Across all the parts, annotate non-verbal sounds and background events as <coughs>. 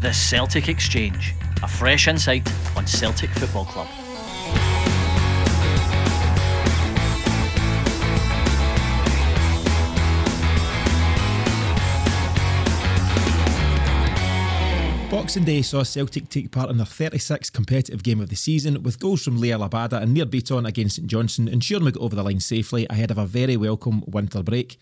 The Celtic Exchange, a fresh insight on Celtic Football Club. Boxing Day saw Celtic take part in their 36th competitive game of the season with goals from Liel Abada and Nir Bitton against St Johnstone ensuring we got over the line safely ahead of a very welcome winter break.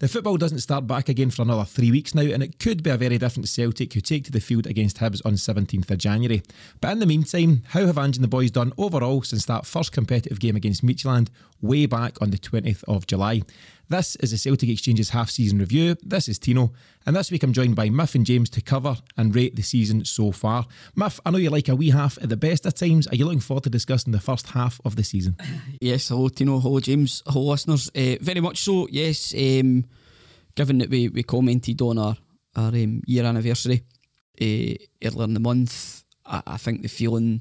The football doesn't start back again for another three weeks now, and it could be a very different Celtic who take to the field against Hibs on 17th of January. But in the meantime, how have Ange and the boys done overall since that first competitive game against Midtjylland way back on the 20th of July? This is the Celtic Exchange's half season review. This is Tino, and this week I'm joined by Miff and James to cover and rate the season so far. Miff, I know you like a wee half at the best of times. Are you looking forward to discussing the first half of the season? <coughs> Yes, hello Tino, hello James, hello listeners. Uh, very much so, yes. Um, given that we, we commented on our, our um, year anniversary uh, earlier in the month, I, I think the feeling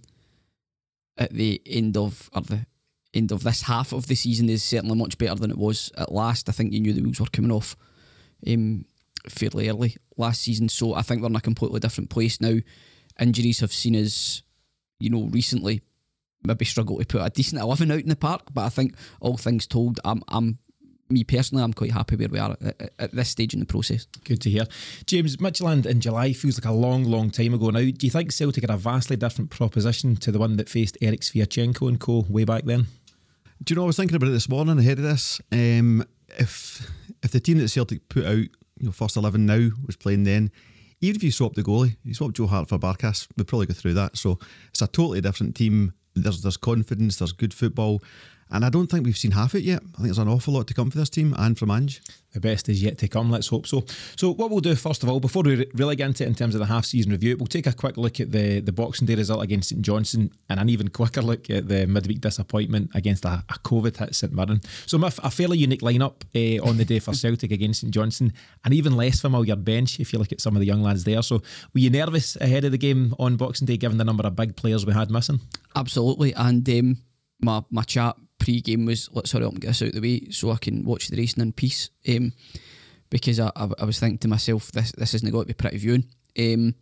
at the end of or the end of this half of the season is certainly much better than it was at last. I think you knew the wheels were coming off um, fairly early last season, so I think we're in a completely different place now. Injuries have seen us, you know, recently maybe struggle to put a decent eleven out in the park, but I think all things told, I'm I'm me personally, I'm quite happy where we are at, at, at, this stage in the process. Good to hear. James, Midtjylland in July feels like a long, long time ago now. Do you think Celtic had a vastly different proposition to the one that faced Erik Sviatchenko and co way back then? Do you know, I was thinking about it this morning ahead of this. Um, if if the team that Celtic put out, you know, first 11 now was playing then, even if you swap the goalie, you swap Joe Hart for Barkas, we'd probably go through that. So it's a totally different team. There's there's confidence, there's good football. And I don't think we've seen half it yet. I think there's an awful lot to come for this team and from Ange. The best is yet to come, let's hope so. So, what we'll do first of all, before we really get into it in terms of the half season review, we'll take a quick look at the, the Boxing Day result against St Johnstone and an even quicker look at the midweek disappointment against a, a COVID hit St Mirren. So, Miff, a fairly unique lineup uh, on the day for <laughs> Celtic against St Johnstone, and even less familiar bench if you look at some of the young lads there. So, were you nervous ahead of the game on Boxing Day given the number of big players we had missing? Absolutely. And um, my, my chat pre-game was let's hurry up and get this out of the way so I can watch the racing in peace. Um, because I, I, I, was thinking to myself, this this isn't going to be pretty viewing. Um,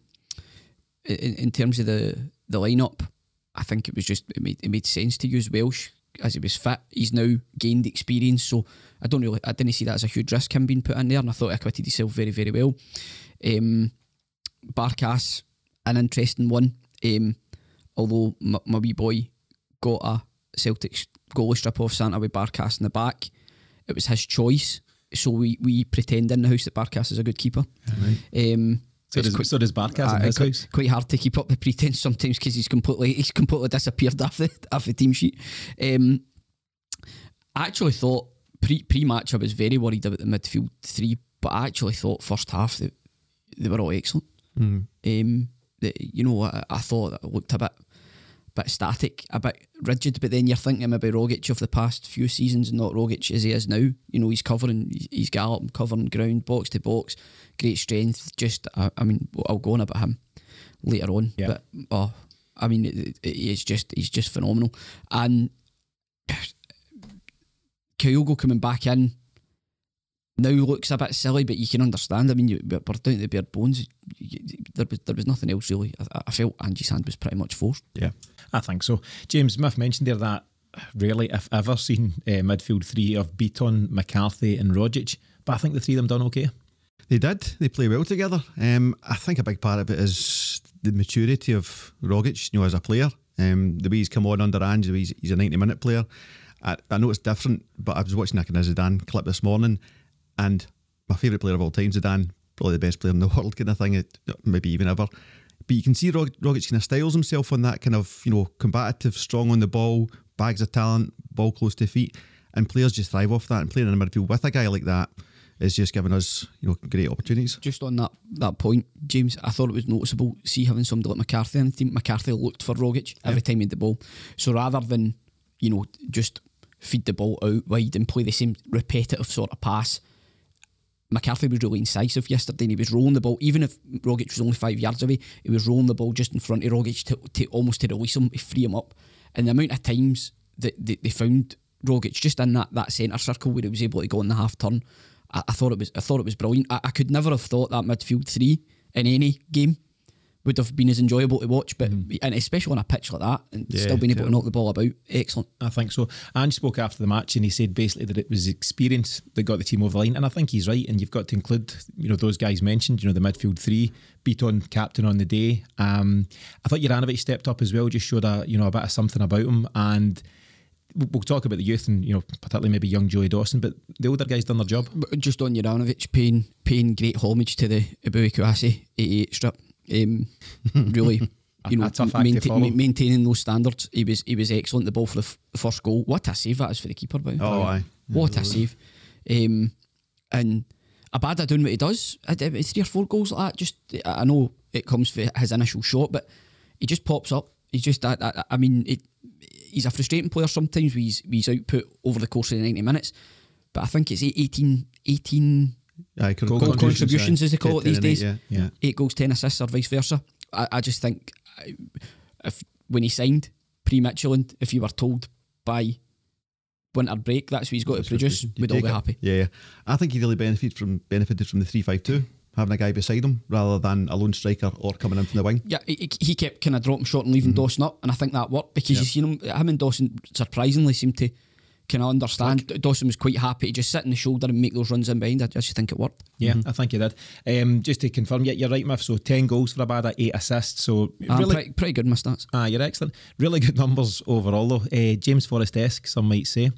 in, in terms of the the lineup, I think it was just it made it made sense to use Welsh as he was fit. He's now gained experience, so I don't really I didn't see that as a huge risk him being put in there, and I thought he acquitted himself very very well. Um, Barkas, an interesting one. Um, although my, my wee boy got a Celtic goalie strip off Santa with Barkas in the back. It was his choice, so we, we pretend in the house that Barkas is a good keeper. Right. Um, so does, quite, so does Barkas uh, in his quite, house. Quite hard to keep up the pretense sometimes because he's completely he's completely disappeared <laughs> off the off the team sheet. Um, I actually thought pre pre match I was very worried about the midfield three, but I actually thought first half they, they were all excellent. Mm. Um, the, you know, I, I thought it looked a bit bit static, a bit rigid. But then you're thinking maybe Rogic of the past few seasons, not Rogic as he is now. You know, he's covering, he's galloping, covering ground, box to box, great strength. Just, I, I mean, I'll go on about him later on. Yeah. But oh, I mean, it, it, he's just, he's just phenomenal. And <sighs> Kyogo coming back in now looks a bit silly, but you can understand. I mean, you, we're down to the bare bones. You, there was there was nothing else really. I, I felt Ange's hand was pretty much forced. Yeah, I think so. James Smith mentioned there that rarely, if ever, seen uh, midfield three of Bitton, McCarthy, and Rogic. But I think the three of them done okay. They did. They play well together. Um, I think a big part of it is the maturity of Rogic, you know, as a player. Um, the way he's come on under Ange, he's, he's a 90 minute player. I, I know it's different, but I was watching a Zidane clip this morning and my favourite player of all time, Zidane, probably the best player in the <laughs> world, kind of thing, maybe even ever. But you can see Rog- Rogic kind of styles himself on that kind of, you know, combative, strong on the ball, bags of talent, ball close to feet, and players just thrive off that. And playing in the midfield with a guy like that is just giving us, you know, great opportunities. Just on that that point, James, I thought it was noticeable. See having somebody like McCarthy the team, McCarthy looked for Rogic every yeah. time he had the ball. So rather than, you know, just feed the ball out wide and play the same repetitive sort of pass McCarthy was really incisive yesterday and he was rolling the ball. Even if Rogic was only five yards away, he was rolling the ball just in front of Rogic to, to almost to release him, to free him up. And the amount of times that they, they found Rogic just in that, that centre circle where he was able to go in the half turn, I, I, thought it was I thought it was brilliant. I, I could never have thought that midfield three in any game would have been as enjoyable to watch. But and especially on a pitch like that, and Yeah, still being able to knock the ball about, excellent. I think so. Ange spoke after the match and he said basically that it was experience that got the team over the line. And I think he's right. And you've got to include, you know, those guys mentioned, you know, the midfield three, Bitton captain on the day. Um, I thought Juranovic stepped up as well, just showed a, you know, a bit of something about him. And we'll talk about the youth and, you know, particularly maybe young Joey Dawson, but the older guys done their job. Just on Juranovic, paying paying great homage to the Abui Kouassi 88 strip. Um, really, <laughs> you know, a tough act to follow. ma- maintaining those standards. He was he was excellent. The ball for the f- first goal. What a save that is for the keeper, by. Oh, aye. What a save. Um, and Abada doing what he does. Three or four goals like that. Just I know it comes for his initial shot, but he just pops up. He's just I, I, I mean, it, he's a frustrating player sometimes with his, with his output over the course of the 90 minutes. But I think it's 18, 18 Aye, con- Goal contributions, aye. as they call it these and eight, days. Yeah, yeah. eight goals, 10 assists, or vice versa. I, I just think if when he signed pre Michelin, if you were told by winter break that's what he's got to produce, You we'd all be it. happy. Yeah, yeah. I think he really benefited from benefited from the three five two, having a guy beside him rather than a lone striker or coming in from the wing. Yeah, he, he kept kind of dropping short and leaving Mm-hmm. Dawson up, and I think that worked because you seen him, him and Dawson surprisingly seemed to kind of understand. Dawson was quite happy to just sit in the shoulder and make those runs in behind. I just think it worked. Yeah, I think he did. Um, just to confirm, yeah, you're right, Miff. So 10 goals for Abada, 8 assists. So Um, really, pretty, pretty good, my stats. Ah, you're excellent. Really good numbers overall, though. Uh, James Forrest esque, some might say.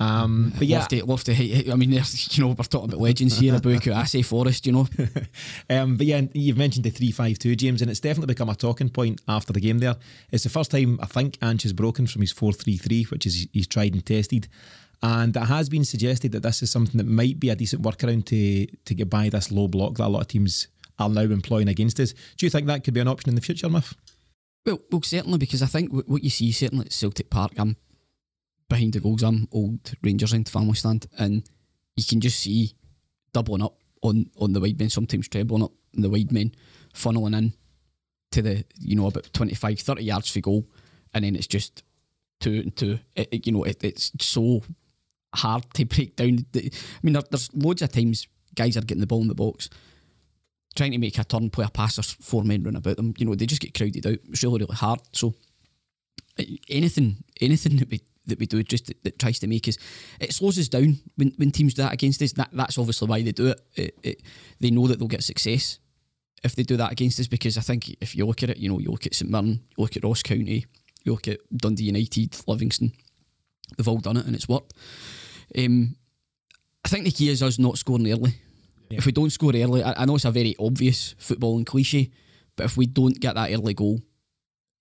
Um, but yeah, Love to, love to, I mean, there's, you know, we're talking about legends here, about <laughs> Kouassi, Forrest, you know. <laughs> um, but yeah, you've mentioned the three-five-two, James, and it's definitely become a talking point after the game. There, it's the first time I think Ange has broken from his four-three-three, which is he's tried and tested, and it has been suggested that this is something that might be a decent workaround to to get by this low block that a lot of teams are now employing against us. Do you think that could be an option in the future, Miff? Well, well, certainly because I think wh- what you see certainly at Celtic Park, I'm behind the goals. I'm old Rangers end family stand, and you can just see doubling up on on the wide men, sometimes trebling up on the wide men, funneling in to the you know about 25, 30 yards for goal, and then it's just two and two. It, it- you know, it, it's so hard to break down. I mean, there, there's loads of times guys are getting the ball in the box. Trying to make a turn, play a pass, there's four men run about them. You know, they just get crowded out. It's really, really hard. So anything, anything that we that we do just that, that tries to make us, it slows us down when, when teams do that against us. That that's obviously why they do it. It, it. They know that they'll get success if they do that against us. Because I think if you look at it, you know, you look at St Mirren, you look at Ross County, you look at Dundee United, Livingston, they've all done it and it's worked. Um, I think the key is us not scoring early. If we don't score early, I, I know it's a very obvious footballing cliche, but if we don't get that early goal,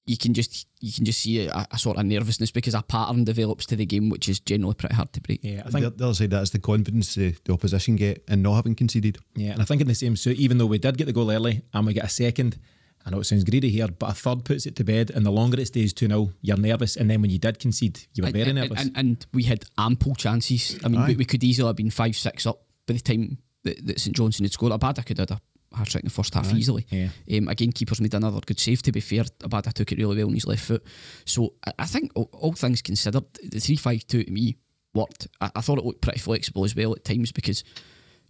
you can just you can just see a, a sort of nervousness because a pattern develops to the game, which is generally pretty hard to break. Yeah, I think the other side that is the confidence the, the opposition get in not having conceded. Yeah, and I think in the same suit, even though we did get the goal early and we get a second, I know it sounds greedy here, but a third puts it to bed. And the longer it stays 2 0, you're nervous. And then when you did concede, you were And- very and, nervous. And, and we had ample chances. I mean, we, we could easily have been five, six up by the time that, that St Johnstone had scored. Abada could have had a hat trick in the first half easily. Yeah. Um, again, keepers made another good save. To be fair, Abada took it really well on his left foot. So I, I think all, all things considered, the three-five-two to me worked. I, I thought it looked pretty flexible as well at times because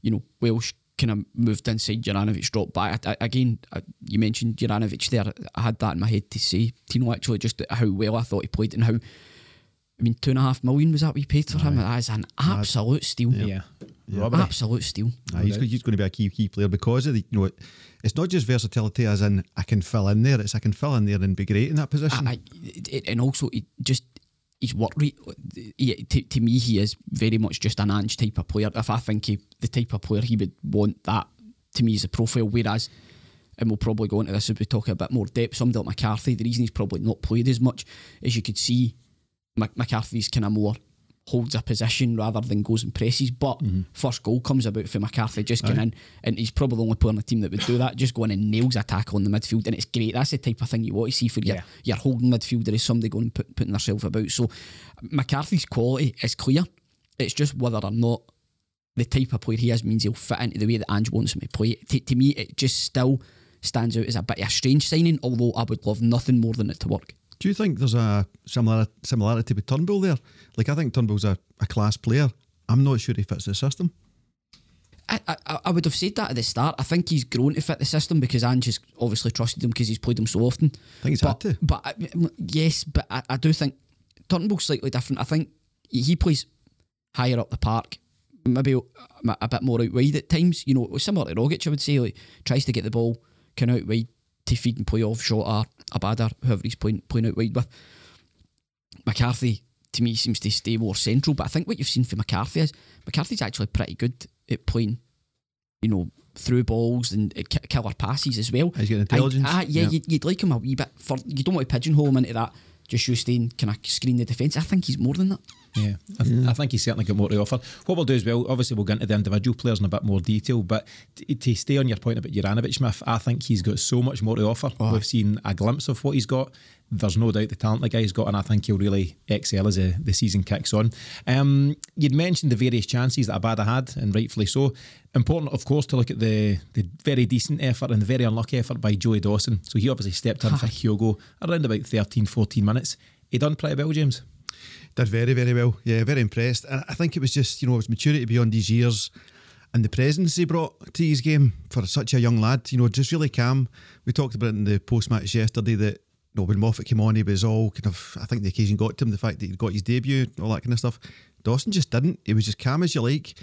you know Welsh kind of moved inside. Juranovic dropped back. I, I, again, you mentioned Juranovic there. I had that in my head to say Tino actually just how well I thought he played and how. I mean, two and a half million was that we paid for him? That is an absolute steal. yeah. Robbery. Absolute steal. Aye, he's, he's going to be a key key player because of the you know it's not just versatility as in I can fill in there. It's I can fill in there and be great in that position. I, I, it- and also, he just his work rate. He, to, to me, he is very much just an Ange type of player. If I think he, the type of player he would want, that to me is a profile. Whereas, and we'll probably go into this as we talk a bit more depth. Somebody like McCarthy, the reason he's probably not played as much as you could see, Mc- McCarthy's kind of more holds a position rather than goes and presses. But mm-hmm. first goal comes about for McCarthy just going in, and he's probably the only player on the team that would do that. Just going and nails a tackle in the midfield, and it's great. That's the type of thing you want to see for your Yeah. your holding midfielder is somebody going and put, putting themselves about. So McCarthy's quality is clear. It's just whether or not the type of player he is means he'll fit into the way that Ange wants him to play. To, to me, it just still stands out as a bit of a strange signing. Although I would love nothing more than it to work. Do you think there's a similar similarity with Turnbull there? Like I think Turnbull's a, a class player. I'm not sure he fits the system. I, I, I would have said that at the start. I think he's grown to fit the system because Ange has obviously trusted him because he's played him so often. I think he's but, had to. But I- yes, but I, I do think Turnbull's slightly different. I think he plays higher up the park, maybe a, a bit more out wide at times. You know, similar to Rogic, I would say. Like tries to get the ball kind of out wide to feed and play off shot or Abada, whoever he's playing playing out wide with. McCarthy to me seems to stay more central, but I think what you've seen for McCarthy is McCarthy's actually pretty good at playing, you know, through balls and ki- killer passes as well. He's got intelligence. I, I, yeah, Yeah. You'd, you'd like him a wee bit for. You don't want to pigeonhole him into that. Just you staying, kind of screen the defence. I think he's more than that. Yeah, I, th- I think he's certainly got more to offer. What we'll do is, well, obviously we'll get into the individual players in a bit more detail, but t- to stay on your point about Juranovic Smith, I think he's got so much more to offer. We've seen a glimpse of what he's got. There's no doubt the talent the guy's got, and I think he'll really excel as the, the season kicks on. Um, you'd mentioned the various chances that Abada had, and rightfully so. Important, of course, to look at the the very decent effort and the very unlucky effort by Joey Dawson. So he obviously stepped in <laughs> for Kyogo around about 13, 14 minutes. He done pretty well, James. Did very, very well. Yeah, very impressed. And I think it was just, you know, it was maturity beyond his years and the presence he brought to his game for such a young lad. You know, just really calm. We talked about it in the post match yesterday that, you know, when Moffat came on, he was all kind of, I think the occasion got to him, the fact that he'd got his debut, all that kind of stuff. Dawson just didn't. He was just calm as you like.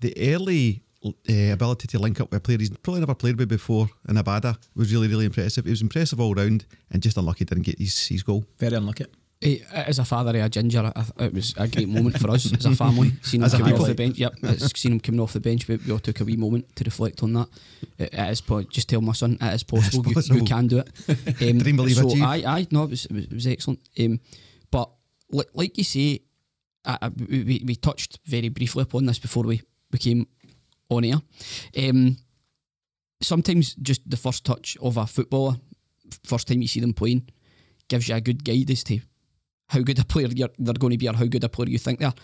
The early uh, ability to link up with a player he's probably never played with before in Abada was really, really impressive. It was impressive all round and just unlucky didn't get his, his goal. Very unlucky. Eh, As a father of a ginger, I, it was a great moment for us as a family. <laughs> Seeing him coming off the bench, yep, seeing him coming off the bench, we, we all took a wee moment to reflect on that. It, it is po- just tell my son it is possible. You, possible. you can do it. <laughs> Um, Dream, believe, so aye, aye, no, it was, it was, it was excellent. Um, but like, like you say, I, I, we, we- touched very briefly upon this before we, we came on air. Um, sometimes just the first touch of a footballer, first time you see them playing, gives you a good guide as to how good a player you're, they're going to be or how good a player you think they are.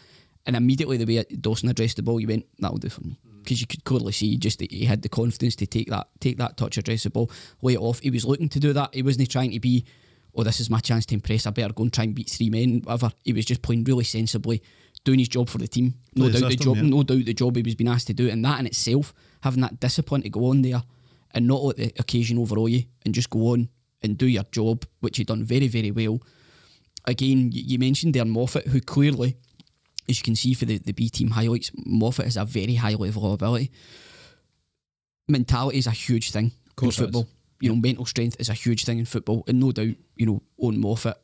And immediately the way Dawson addressed the ball, you went, that'll do for me. Mm. Because you could clearly see just that he had the confidence to take that take that touch, address the ball, lay it off. He was looking to do that. He wasn't trying to be, oh, this is my chance to impress. I better go and try and beat three men, whatever. He was just playing really sensibly, doing his job for the team. No the doubt the job, yeah. no doubt the job he was being asked to do. And that in itself, having that discipline to go on there and not let the occasion overawe you and just go on and do your job, which he'd done very, very well again, you, mentioned there Moffat, who clearly, as you can see for the, the B team highlights, Moffat has a very high level of ability. Mentality is a huge thing in football. You know, mental strength is a huge thing in football, and no doubt, you know, Owen Moffat,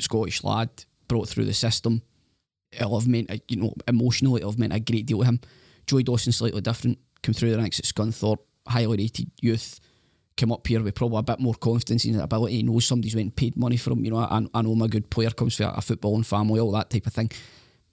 Scottish lad, brought through the system. It'll have meant, a- you know, emotionally, it'll have meant a great deal to him. Joey Dawson slightly different, come through the ranks at Scunthorpe, highly rated youth, come up here with probably a bit more confidence in his ability. He knows somebody's went and paid money for him. You know, I, I know I'm good player, comes from a footballing family, all that type of thing.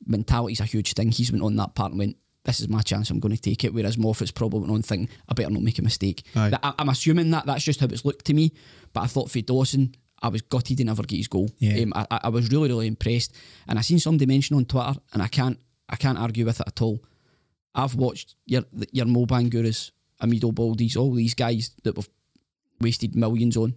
Mentality's a huge thing. He's went on that part and went, this is my chance, I'm going to take it. Whereas Moffat's probably went on thinking, I better not make a mistake. Aye. I, I'm assuming that that's just how it's looked to me. But I thought for Dawson, I was gutted he never get his goal. Yeah. Um, I, I- I was really, really impressed. And I seen somebody mention on Twitter, and I can't, I can't argue with it at all. I've watched your your Mo Banguras, Amido Baldés, all these guys that we've wasted millions on.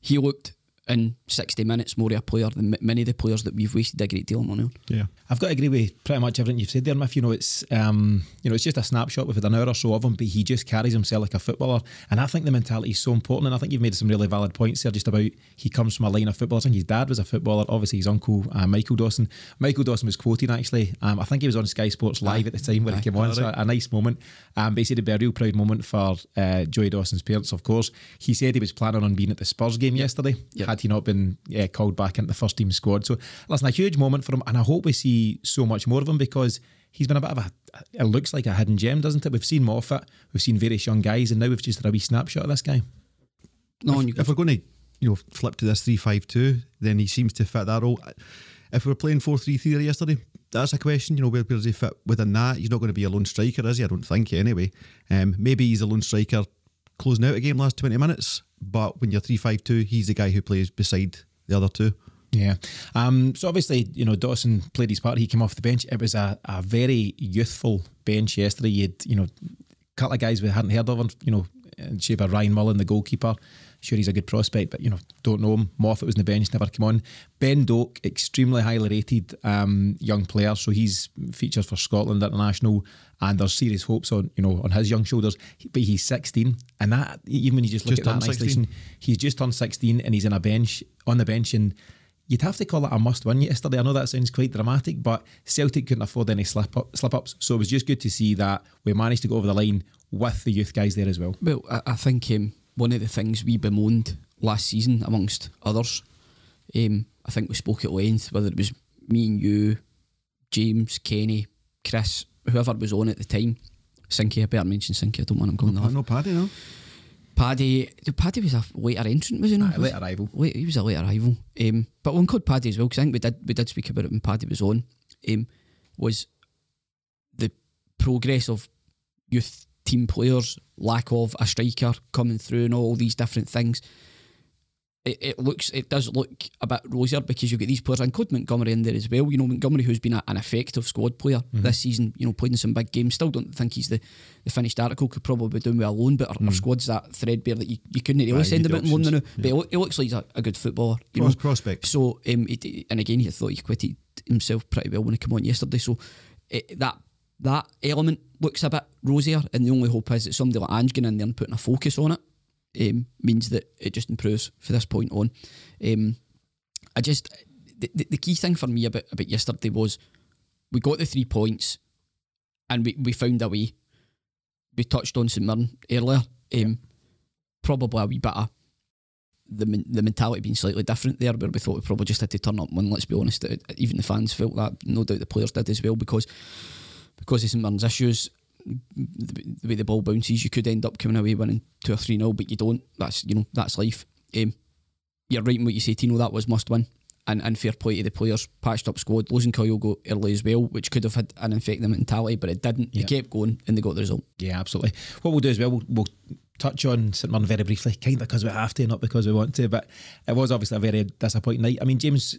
He looked in 60 minutes more of a player than many of the players that we've wasted a great deal of money on. Yeah. I've got to agree with pretty much everything you've said there, Miff. You know, it's um, you know, it's just a snapshot with an hour or so of him, but he just carries himself like a footballer. And I think the mentality is so important. And I think you've made some really valid points there, just about he comes from a line of footballers. I think his dad was a footballer. Obviously, his uncle uh, Michael Dawson. Michael Dawson was quoted actually. Um, I think he was on Sky Sports Live at the time when Aye. he came on. So a, a nice moment. Um, but he said it'd be a real proud moment for uh, Joey Dawson's parents. Of course, he said he was planning on being at the Spurs game yesterday. Yep. Had he not been uh, called back into the first team squad. So listen, a huge moment for him, and I hope we see so much more of him because he's been a bit of a. It looks like a hidden gem, doesn't it? We've seen Moffat, we've seen various young guys, and now we've just had a wee snapshot of this guy. No, on you if we're going to you know flip to this three five two, then he seems to fit that role. If we were playing four three three yesterday, that's a question. You know where, where does he fit within that? He's not going to be a lone striker, is he? I don't think anyway. Um, maybe he's a lone striker closing out a game last twenty minutes, but when you're three five two, he's the guy who plays beside the other two. Yeah. Um, so obviously, you know, Dawson played his part. He came off the bench. It was a, a very youthful bench yesterday. You had, you know, a couple of guys we hadn't heard of, you know, in shape of Ryan Mullen, the goalkeeper. Sure, he's a good prospect, but you know, don't know him. Moffat was on the bench, never came on. Ben Doak, extremely highly rated um, young player, so he's features for Scotland international, and there's serious hopes on you know on his young shoulders. But he's 16, and that even when you just look Just at that in isolation, he's just turned 16, and he's in a bench on the bench and. You'd have to call it a must win yesterday. I know that sounds quite dramatic, but Celtic couldn't afford any slip up, slip ups. So it was just good to see that we managed to go over the line with the youth guys there as well. Well, I, I think um, one of the things we bemoaned last season, amongst others, um, I think we spoke at length, whether it was me and you, James, Kenny, Chris, whoever was on at the time. Sinky, I better mention Sinky, I don't want him going I off. know Paddy, no? Paddy, Paddy was a later entrant, was he not? Aye, late arrival. Late, he was a late arrival. Um, but one called Paddy as well, because I think we did we did speak about it when Paddy was on. Um, was the progress of youth team players, lack of a striker coming through, and all these different things. It, it looks, it does look a bit rosier because you've got these players, and Code Montgomery in there as well. You know, Montgomery, who's been a, an effective squad player mm-hmm. this season, you know, played in some big games. Still don't think he's the, the finished article, could probably be doing well alone, but our, our mm. squad's that threadbare that you, you couldn't really send him out loan now. But he, loo- he looks like he's a, a good footballer. You Pros- know, prospect. so, um, he, and again, he thought he quitted himself pretty well when he came on yesterday. So, it, that that element looks a bit rosier, and the only hope is that somebody like Ange getting in there and putting a focus on it um, means that it just improves for this point on. Um, I just the, the, the key thing for me about about yesterday was we got the three points, and we, we found a way. We touched on St Mirren earlier. Um, Probably a wee bit of the the mentality being slightly different there, where we thought we probably just had to turn up one. Let's be honest, even the fans felt that. No doubt the players did as well because because of St Mirren's issues. The, the way the ball bounces, you could end up coming away winning two or three 0 but you don't. That's you know that's life. Um, you're right in what you say, Tino. That was must win. And, and fair play to the players, patched up squad, losing Kyogo early as well, which could have had an infecting mentality, but it didn't. Yeah. They kept going and they got the result. Yeah, absolutely. What we'll do as well, we'll, we'll touch on St Mirren very briefly, kind of because we have to, not because we want to. But it was obviously a very disappointing night. I mean, James,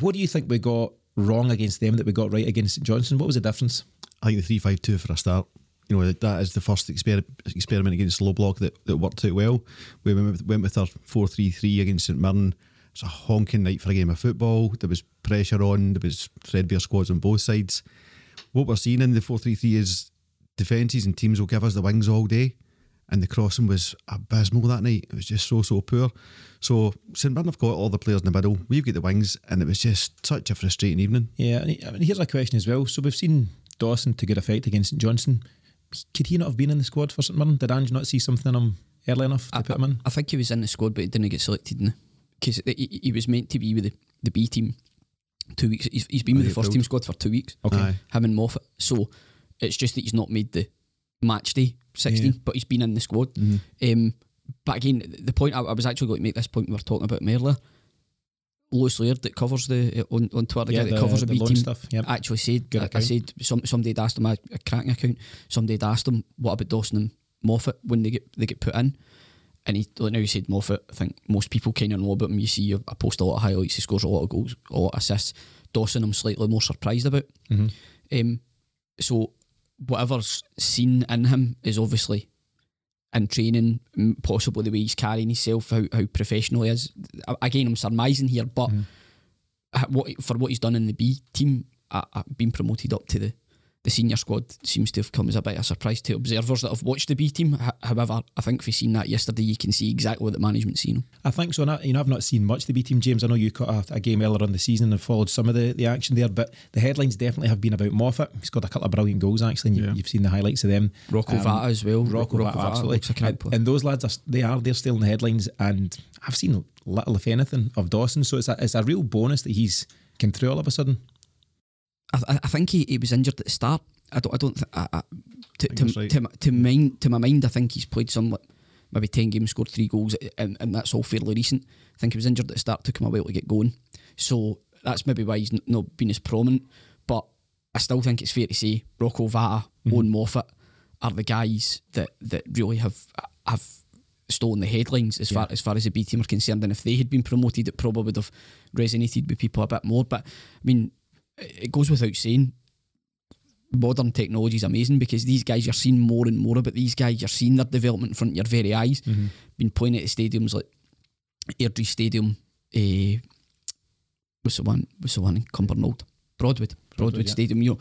what do you think we got wrong against them that we got right against St Johnstone? What was the difference? I think the three five two for a start. You know that is the first exper- experiment against low block that, that worked out well. We went with, went with our four three three against St Mirren. It's a honking night for a game of football. There was pressure on. There was threadbare squads on both sides. What we're seeing in the four three three is defences and teams will give us the wings all day, and the crossing was abysmal that night. It was just so so poor. So St Mirren have got all the players in the middle. We've got the wings, and it was just such a frustrating evening. Yeah, and I mean, here's a question as well. So we've seen Dawson to good effect against St Johnstone. Could he not have been in the squad for St Mirren? Did Ange not see something in him early enough to I, put him in? I think he was in the squad, but he didn't get selected in because he, he was meant to be with the, the B team two weeks. He's, he's been Oh, with the first pulled. team squad for two weeks. Okay. Aye. Him and Moffat. So it's just that he's not made the match day sixteen, Yeah. but he's been in the squad. Um, but again, the point I, I was actually going to make this point we were talking about earlier. Lewis Laird that covers the on, on Twitter, the Yeah, guy that the- covers the, the B team, stuff, yep. actually said. Good I, I said some somebody had asked him a, a cracking account. Somebody had asked him what about Dawson and Moffat when they get they get put in, and he like now he said Moffat. I think most people kind of know about him. You see, I post a lot of highlights. He scores a lot of goals, a lot of assists. Dawson, I'm slightly more surprised about. Um, so whatever's seen in him is obviously in training, possibly the way he's carrying himself, how, how professional he is. Again, I'm surmising here, but uh, what for what he's done in the B team, uh, uh, being promoted up to the, the senior squad seems to have come as a bit of a surprise to observers that have watched the B team. H- However, I think if you've seen that yesterday, you can see exactly what the management's seen. I think so. And I, you know, I've not seen much of the B team, James. I know you caught a, a game earlier on the season and followed some of the, the action there, but the headlines definitely have been about Moffat. He's got a couple of brilliant goals actually, and you, Yeah. you've seen the highlights of them. Rocco Um, Vata as well. Rocco, Vata, absolutely. looks like and, and those lads are they are they're still in the headlines, and I've seen little if anything of Dawson. So it's a it's a real bonus that he's came through all of a sudden. I, I- I think he, he was injured at the start. I don't. I don't. Th- I, I, to, think to, right. to, my- to mind to my mind, I think he's played some maybe ten games, scored three goals, and, and that's all fairly recent. I think he was injured at the start, took him a while to get going. So that's maybe why he's n- not been as prominent. But I still think it's fair to say Rocco Vata, mm-hmm. Owen Moffat are the guys that that really have have stolen the headlines as far as far as the B team are concerned. And if they had been promoted, it probably would have resonated with people a bit more. But I mean, it goes without saying modern technology is amazing because these guys you're seeing more and more about these guys. You're seeing their development in front of your very eyes. Mm-hmm. Been playing at stadiums like Airdrie Stadium. Uh, what's the one? What's the one in Cumbernauld? Broadwood. Broadwood, yeah. Stadium. You know,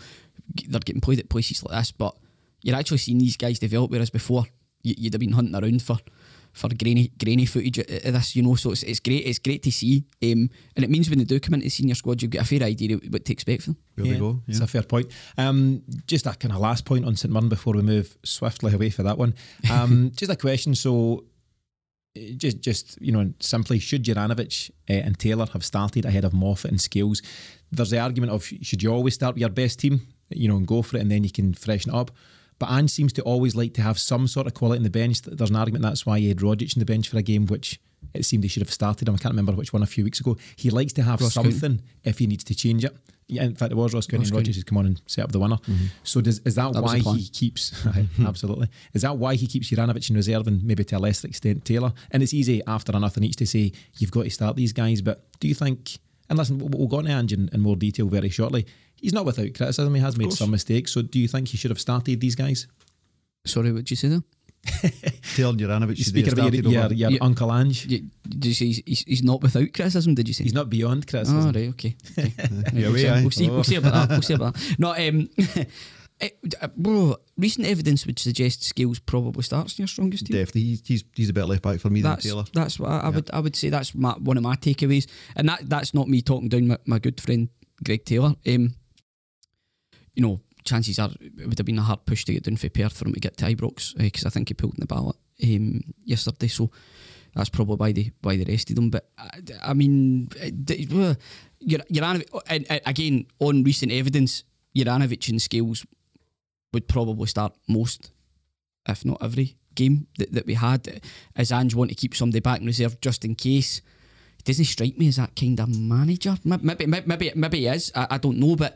they're getting played at places like this, but you're actually seeing these guys develop. Whereas before, you, you'd have been hunting around for for grainy grainy footage of of this, you know. So it's, it's great. It's great to see, um, and it means when they do come into the senior squad, you've got a fair idea of what to expect from them. Where Yeah, they go. It's Yeah. a fair point. Um, just a kind of last point on St Mirren before we move swiftly away for that one. Um, <laughs> just a question. So, eh, just just you know, simply, should Juranovic uh, and Taylor have started ahead of Moffat and Scales? There's the argument of should you always start with your best team, you know, and go for it, and then you can freshen it up. But Ange seems to always like to have some sort of quality in the bench. There's an argument that's why he had Rogic in the bench for a game, which it seemed he should have started him. I can't remember which one a few weeks ago. He likes to have Ross County. something if he needs to change it. Yeah, in fact, it was Ross County Ross and. Rogic who's come on and set up the winner. Mm-hmm. So does is that, That why he keeps <laughs> <laughs> absolutely is that why he keeps Juranovic in reserve and maybe to a lesser extent Taylor? And it's easy after nothing each to say you've got to start these guys, but do you think? And listen, we'll, we'll go on to Ange in, in more detail very shortly. He's not without criticism. He has made course. some mistakes. So do you think he should have started these guys? Sorry, what did you say there? <laughs> Telling Juranovic You should speak about your, started your, your Yeah. Uncle Ange. You, did you say he's, he's, he's not without criticism? Did you say? He's not beyond Oh, criticism. right, okay. <laughs> okay. Yeah, we'll, see, we'll see. Oh. We'll see about that. We'll see about that. No, um, <laughs> it, uh, bro, recent evidence would suggest Scales probably starts in your strongest team. Definitely, he's, he's he's a better left back for me That's than Taylor. that's what I, I would I would say. That's my, one of my takeaways, and that that's not me talking down my, my good friend Greg Taylor. Um, you know, chances are it would have been a hard push to get down for Perth for him to get to Ibrox because I think he pulled in the ballot um, yesterday. So that's probably why they why they rested him. But I, I mean, uh, uh, Jur- Juranovic, and, and again on recent evidence, Juranovic and Scales would probably start most, if not every game that, that we had. As Ange want to keep somebody back in reserve just in case. He doesn't strike me as that kind of manager. Maybe, maybe, maybe, maybe he is. I, I don't know, but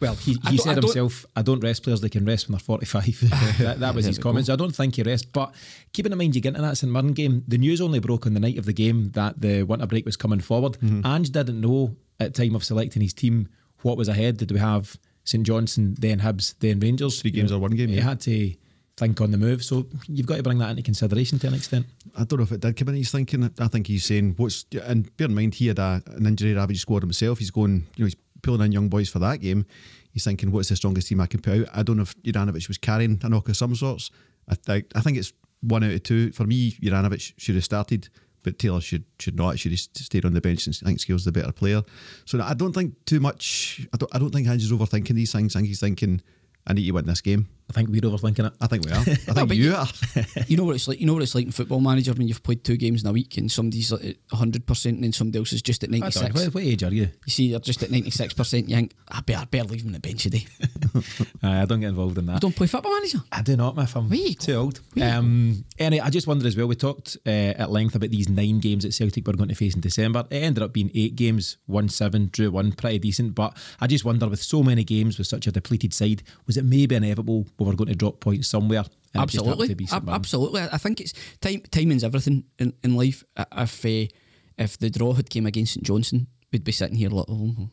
Well, he, he don't- I said himself, I don't rest players, they can rest when they're 45. <laughs> that, that <laughs> was his comments. I don't think he rests. But keeping in mind, you get into that St Mirren game, the news only broke on the night of the game that the winter break was coming forward. Mm-hmm. Ange didn't know at time of selecting his team what was ahead. Did we have St Johnstone, then Hibs, then Rangers? Three games or one game, He yeah. had to think on the move. So you've got to bring that into consideration to an extent. I don't know if it did come in. He's thinking. I think he's saying what's. And bear in mind, he had a, an injury ravaged squad himself. He's going. You know, he's pulling in young boys for that game. He's thinking, what's the strongest team I can put out? I don't know if Juranovic was carrying a knock of some sorts. I think. I think it's one out of two. For me, Juranovic should have started, but Taylor should should not. Should have stayed on the bench. And I think Scales the better player. So I don't think too much. I don't. I don't think Ange is overthinking these things. I think he's thinking, I need to win this game. I think we're overthinking it. I think we are. I <laughs> think but you you- are. <laughs> you know what it's like. You know what it's like in football manager when you've played two games in a week and somebody's at hundred percent and then somebody else is just at I ninety don't know. six. What, what age are you? You see, they're just at ninety six percent. You think I better, I better leave them on the bench today. <laughs> I don't get involved in that. You don't play football manager. I do not, Miff. I'm Where you too go? old. Um, anyway, I just wondered as well. We talked uh, at length about these nine games that Celtic were going to face in December. It ended up being eight games, one seven, drew one, pretty decent. But I just wonder, with so many games, with such a depleted side, was it maybe inevitable we were going to drop points somewhere? and it just happened Absolutely, to be St. Ab- absolutely. I think it's time. Timing's everything in, in life. If uh, if the draw had came against St Johnstone, we'd be sitting here like, oh.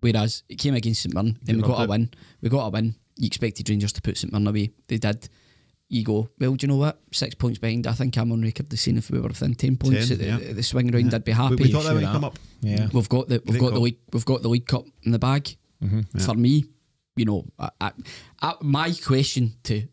Whereas it came against St Mirren, then we got a win. We got a win. You expected Rangers to put St Mirren away. They did. You go, well, do you know what? Six points behind. I think I'm on record the saying if we were within ten points Ten, at, the, yeah. at the swing round, I'd be happy. We, we thought that would come up. Yeah. We've got the we've got the call. league we've got the league cup in the bag. For me, you know, I, I, I, my question to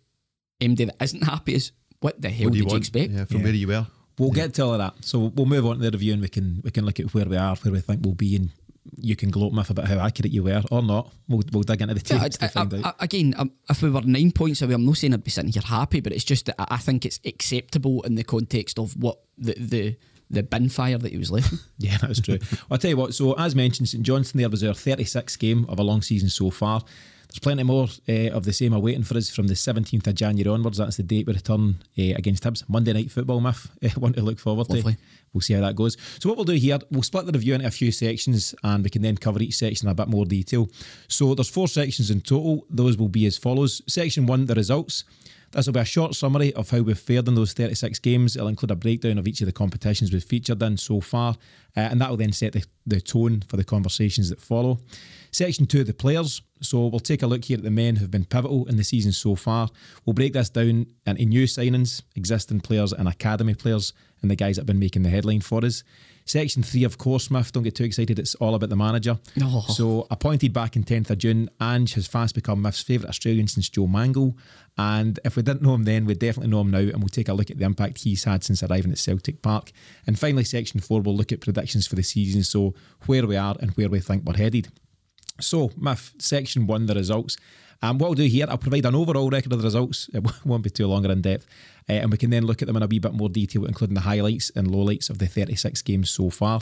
MD that isn't happy is what the hell What do did you you, expect? Yeah, from Yeah. where you were. We'll get to all of that. So we'll move on to the review and we can we can look at where we are, where we think we'll be, and you can gloat Miff about how accurate you were or not. We'll, we'll dig into the Yeah, tapes I- to find I- out. I- again, um, if we were nine points away, I'm not saying I'd be sitting here happy, but it's just that I I think it's acceptable in the context of what the the, the bin fire that he was left. in. <laughs> Yeah, that's true. well, I'll tell you what. So, as mentioned, St Johnstone there was our 36th game of a long season so far. There's plenty more uh, of the same awaiting for us from the 17th of January onwards. That's the date we return uh, against Hibs. Monday night football, Miff. <laughs> Uh, one to look forward Lovely. to. We'll see how that goes. So, what we'll do here, we'll split the review into a few sections and we can then cover each section in a bit more detail. So, there's four sections in total. Those will be as follows Section one, the results. This will be a short summary of how we've fared in those 36 games. It'll include a breakdown of each of the competitions we've featured in so far, uh, and that will then set the, the tone for the conversations that follow. Section two, the players. So we'll take a look here at the men who've been pivotal in the season so far. We'll break this down into new signings, existing players, and academy players, and the guys that have been making the headline for us. Section three, of course, Smith, don't get too excited. It's all about the manager. Oh. So, appointed back in 10th of June, Ange has fast become Miff's favourite Australian since Joe Mangel. And if we didn't know him then, we definitely know him now. And we'll take a look at the impact he's had since arriving at Celtic Park. And finally, section four, we'll look at predictions for the season. So, where we are and where we think we're headed. So, Miff, section one, the results. Um, what I'll do here, I'll provide an overall record of the results. It <laughs> won't be too long or in depth. Uh, and we can then look at them in a wee bit more detail, including the highlights and lowlights of the 36 games so far.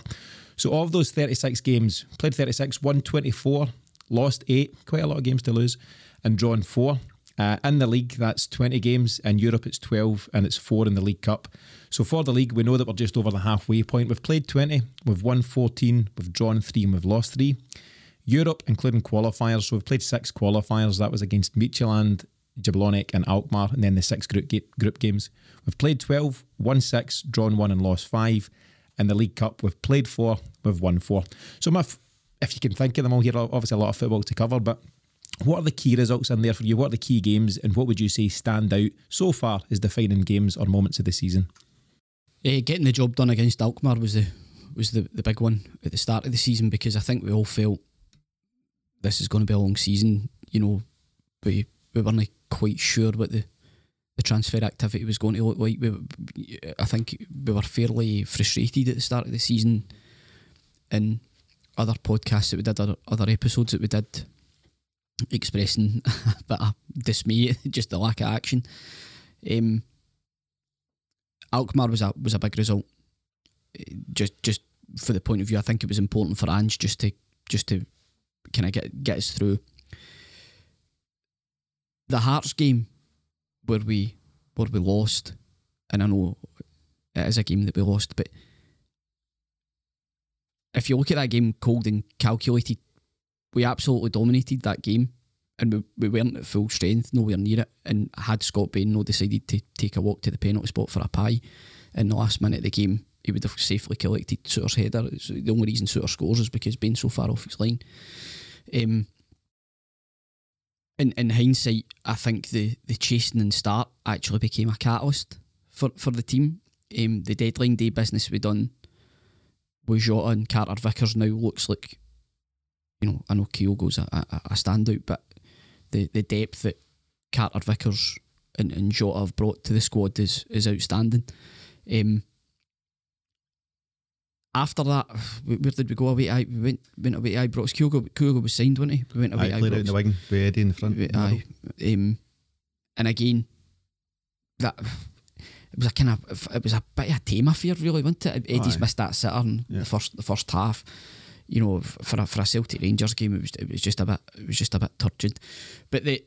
So, of those 36 games, played 36, won 24, lost 8, quite a lot of games to lose, and drawn 4. Uh, in the league, that's 20 games. In Europe, it's 12, and it's 4 in the League Cup. So, for the league, we know that we're just over the halfway point. We've played 20, we've won 14, we've drawn 3, and we've lost 3. Europe, including qualifiers. So we've played six qualifiers. That was against Midtjylland, Jablonec, and Alkmaar, and then the six group ga- group games. We've played 12, won six, drawn one, and lost five. In the League Cup, we've played four, we've won four. So, Miff, if you can think of them all here, obviously a lot of football to cover, but what are the key results in there for you? What are the key games, and what would you say stand out so far as defining games or moments of the season? Uh, getting the job done against Alkmaar was the was the, the big one at the start of the season because I think we all felt this is going to be a long season. You know, we we weren't quite sure what the the transfer activity was going to look like. We, I think we were fairly frustrated at the start of the season. In other podcasts that we did, other, episodes that we did, expressing <laughs> a bit of dismay <laughs> just the lack of action. Um, Alkmaar was a was a big result. Just just for the point of view, I think it was important for Ange just to just to kind of get get us through. The Hearts game where we where we lost, and I know it is a game that we lost, but if you look at that game cold and calculated, we absolutely dominated that game. And we, we weren't at full strength, nowhere near it. And had Scott Bain no decided to take a walk to the penalty spot for a pie in the last minute of the game, he would have safely collected Souttar's header. It's the only reason Souttar scores is because Bain's so far off his line. Um, in, in hindsight, I think the, the chasing and start actually became a catalyst for, for the team. Um, the deadline day business we done with Jota and Carter Vickers now looks like, you know, I know Kyogo's a, a, a standout, but the, the depth that Carter Vickers and, and Jota have brought to the squad is is outstanding. Um, after that, where did we go away? I we went went away. I brought Kyogo. Kyogo was signed, wasn't he? We went away. I played out in the wing with Eddie in the front. We- Aye, um, and again, that it was a kind of it was a bit of a tame affair, really, wasn't it? Eddie's Aye. missed that sitter in Yeah. the first the first half. You know, for a for a Celtic Rangers game, it was it was just a bit it was just a bit turgid. But the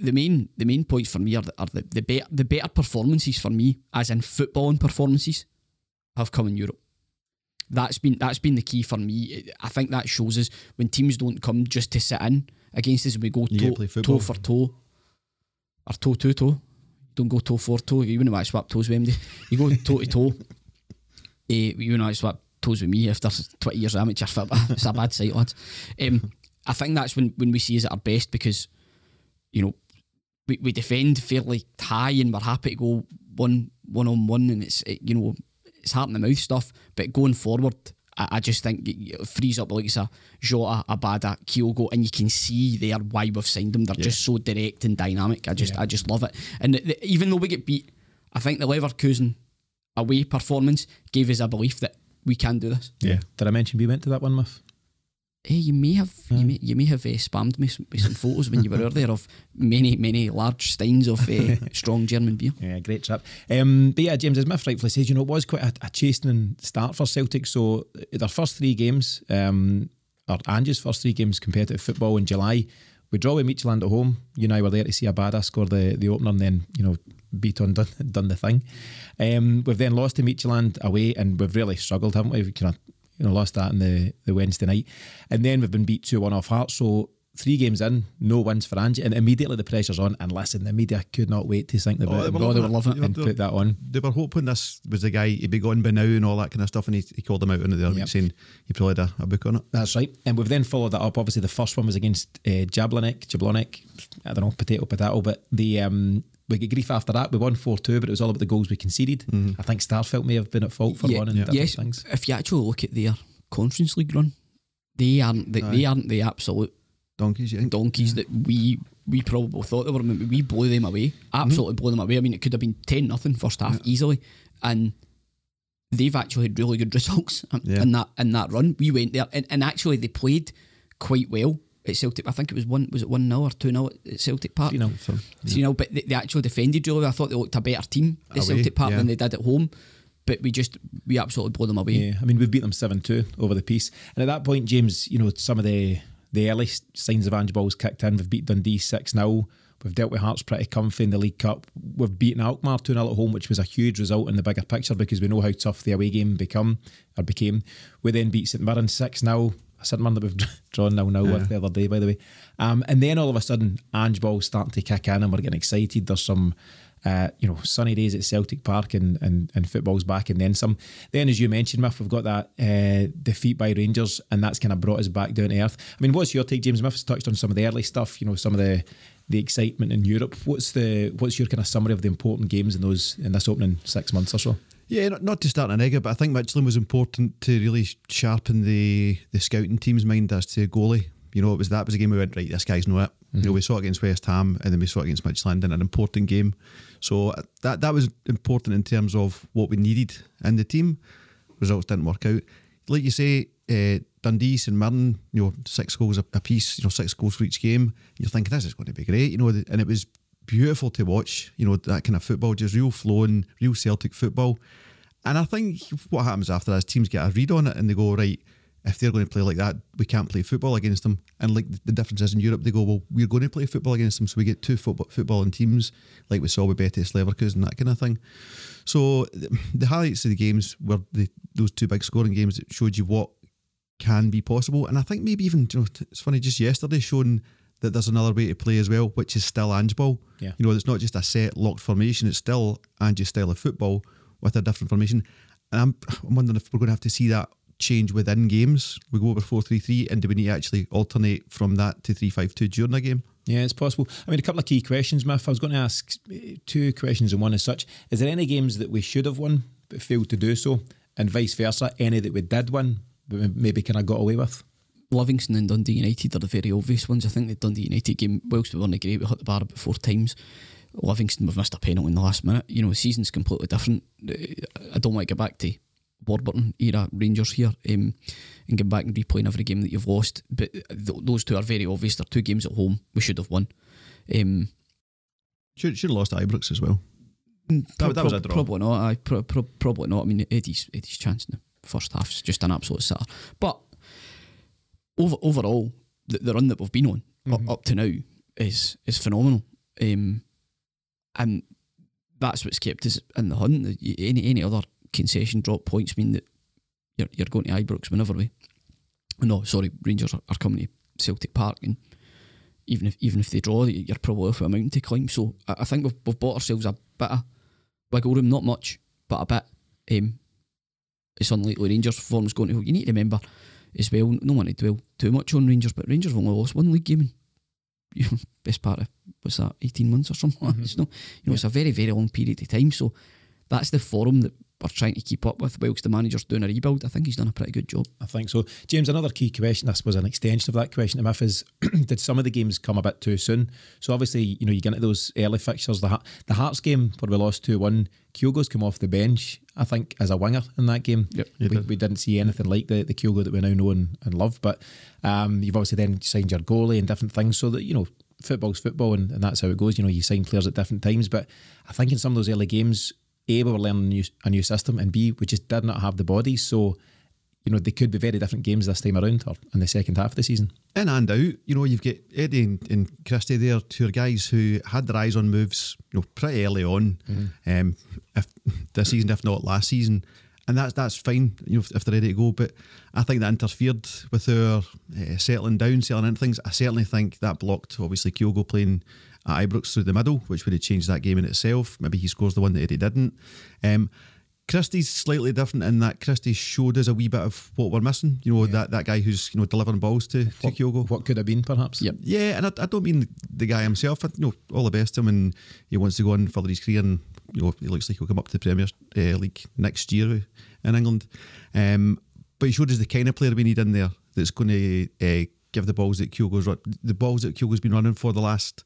the main the main points for me are the are the the, be- the better performances for me, as in footballing performances, have come in Europe. That's been that's been the key for me. I think that shows us when teams don't come just to sit in against us, we go toe, toe for toe or toe to toe. Don't go toe for toe. You wouldn't want to swap toes with MD. You go toe to toe. <laughs> Eh, you wouldn't want to swap toes with me after 20 years of amateur football. <laughs> it's a bad sight, lads. Um, I think that's when, when we see us at our best because, you know, we, we defend fairly high and we're happy to go one one on one and it's, it, you know, it's heart in the mouth stuff. But going forward, I, I just think it frees up like a Jota, Abada, Kyogo, and you can see there why we've signed them. They're just so direct and dynamic. I just I just love it. And the, the- even though we get beat, I think the Leverkusen away performance gave us a belief that we can do this. Yeah. Did I mention we went to that one, Miff? Hey, you may have you may, you may have uh, spammed me some, with some photos when you were there of many many large steins of uh, <laughs> strong German beer. Yeah, great trip. Um, but yeah, James, as Miff rightfully says, you know, it was quite a, a chastening start for Celtic. So their first three games, um, or Ange's first three games, competitive football in July, we draw with Midtjylland at home. You and I were there to see a Abada score the, the opener and then, you know, beat on <laughs> done, done the thing. Um, we've then lost to Midtjylland away and we've really struggled, haven't we? We kind of you know, lost that in the, the Wednesday night. And then we've been beat 2 1 off Hearts. So three games in, no wins for Angie, and immediately the pressure's on. And listen, the media could not wait to think about Oh, they it. were Oh, they were loving it They and put that on. They were hoping this was the guy he'd be gone by now and all that kind of stuff, and he, he called them out on it there, Yep. saying he probably had a, a book on it. That's right. And we've then followed that up. Obviously, the first one was against uh, Jablonik, Jablonik, I don't know, potato, potato. But the um, we get grief after that. We won 4 2, but it was all about the goals we conceded. Mm-hmm. I think Starfelt may have been at fault for Yeah, one and different yes, things. if you actually look at their Conference League run, they aren't the, they aren't the absolute Donkeys, you think? donkeys that we we probably thought they were. I mean, we blew them away, mm-hmm. absolutely blew them away. I mean, it could have been ten nothing first half easily, and they've actually had really good <laughs> results Yeah. in that in that run. We went there, and, and actually they played quite well at Celtic. I think it was one was it one 0 or two 0 at Celtic Park. You know, So, You know, but they, they actually defended really. I thought they looked a better team at Away, Celtic Park yeah. than they did at home. But we just we absolutely blew them away. Yeah, I mean we've beat them seven two over the piece, and at that point, James, you know some of the the early signs of Ange balls kicked in. We've beat Dundee six 0 We've dealt with Hearts pretty comfy in the League Cup. We've beaten Alkmaar two 0 at home, which was a huge result in the bigger picture because we know how tough the away game become or became. We then beat St Mirren six 0 St Mirren that we've drawn now nil with the other day, by the way. Um, and then all of a sudden, Ange balls starting to kick in, and we're getting excited. There's some uh, you know, sunny days at Celtic Park and, and, and football's back and then some. Then, as you mentioned, Miff, we've got that uh, defeat by Rangers and that's kind of brought us back down to earth. I mean, what's your take, James? Miff's touched on some of the early stuff, you know, some of the the excitement in Europe. What's the what's your kind of summary of the important games in those in this opening six months or so? Yeah, not, not to start an negative, but I think Midtjylland was important to really sharpen the the scouting team's mind as to goalie. You know, it was that was a game we went right. This guy's know it. You know, we saw it against West Ham, and then we saw it against Midtjylland in an important game. So uh, that that was important in terms of what we needed in the team. Results didn't work out. Like you say, uh, Dundee, St Mirren, you know, six goals a, a piece. You know, six goals for each game. You're thinking this is going to be great. You know, and it was beautiful to watch. You know, that kind of football, just real flowing, real Celtic football. And I think what happens after that is teams get a read on it and they go, right, if they're going to play like that, we can't play football against them. And like the difference is in Europe, they go, well, we're going to play football against them. So we get two football, footballing teams, like we saw with Betis Leverkusen, and that kind of thing. So the, the highlights of the games were the, those two big scoring games that showed you what can be possible. And I think maybe even, you know, it's funny, just yesterday showing that there's another way to play as well, which is still Ange ball. Yeah. You know, it's not just a set locked formation, it's still Ange's style of football with a different formation. And I'm, I'm wondering if we're going to have to see that change within games. We go over 4 3 3, and do we need to actually alternate from that to 3 5 2 during a game? Yeah, it's possible. I mean, a couple of key questions, Miff. I was going to ask uh, two questions and one as such. Is there any games that we should have won but failed to do so? And vice versa, any that we did win but maybe kind of got away with? Livingston and Dundee United are the very obvious ones. I think the Dundee United game, whilst we weren't great, we hit the bar about four times. Livingston, we've missed a penalty in the last minute. You know, the season's completely different. Uh, I don't want to get back to Warburton era Rangers here um, and get back and replaying every game that you've lost. But th- those two are very obvious. They're two games at home. We should have won. Um, Should, should have lost to Ibrox as well. That- that was a draw. Probably not. I pro- pro- probably not. I mean, Eddie's Eddie's chance in the first half is just an absolute sitter. But over overall, the, the run that we've been on up, up to now is is phenomenal. Um, and that's what's kept us in the hunt. Any any other concession drop points mean that you're you're going to Ibrox whenever we. No, sorry, Rangers are, are coming to Celtic Park, and even if even if they draw, you're probably off a mountain to climb. So I, I think we've we've bought ourselves a bit of wiggle room, not much, but a bit. Um, it's unlikely Rangers form's going to. You need to remember as well. No one to dwell too much on Rangers, but Rangers have only lost one league game <laughs> best part of what's that, eighteen months or something. like that. Mm-hmm. It's not, you know, it's a very very long period of time. So that's the forum that we're trying to keep up with. Whilst the manager's doing a rebuild, I think he's done a pretty good job. I think so. James, another key question, I suppose an extension of that question to Miff is <clears throat> did some of the games come a bit too soon? So obviously, you know, you get into those early fixtures, the Heart- the Hearts game where we lost 2 1, Kyogo's come off the bench, I think, as a winger in that game. Yep, we, we didn't see anything like the, the Kyogo that we now know and, and love. But um, you've obviously then signed your goalie and different things so that, you know, football's football and, and that's how it goes. You know, you sign players at different times. But I think in some of those early games, A, we were learning a new, a new system, and B, we just did not have the bodies. So, you know, they could be very different games this time around or in the second half of the season. In and out, you know, you've got Eddie and, and Christie there, two guys who had their eyes on moves, you know, pretty early on, um, if this season, if not last season, and that's that's fine. You know, if, if they're ready to go, but I think that interfered with our uh, settling down, settling into things. I certainly think that blocked obviously Kyogo playing at Ibrox through the middle, which would have changed that game in itself. Maybe he scores the one that he didn't. Um, Christie's slightly different in that Christie showed us a wee bit of what we're missing. You know, yeah. that, that guy who's, you know, delivering balls to, to what, Kyogo. What could have been, perhaps. Yep. Yeah, and I, I don't mean the guy himself. I, you know, all the best to him and he wants to go on further his career and, you know, he looks like he'll come up to the Premier uh, League next year in England. Um, but he showed us the kind of player we need in there that's going to uh, give the balls that Kyogo's the balls that Kyogo's been running for the last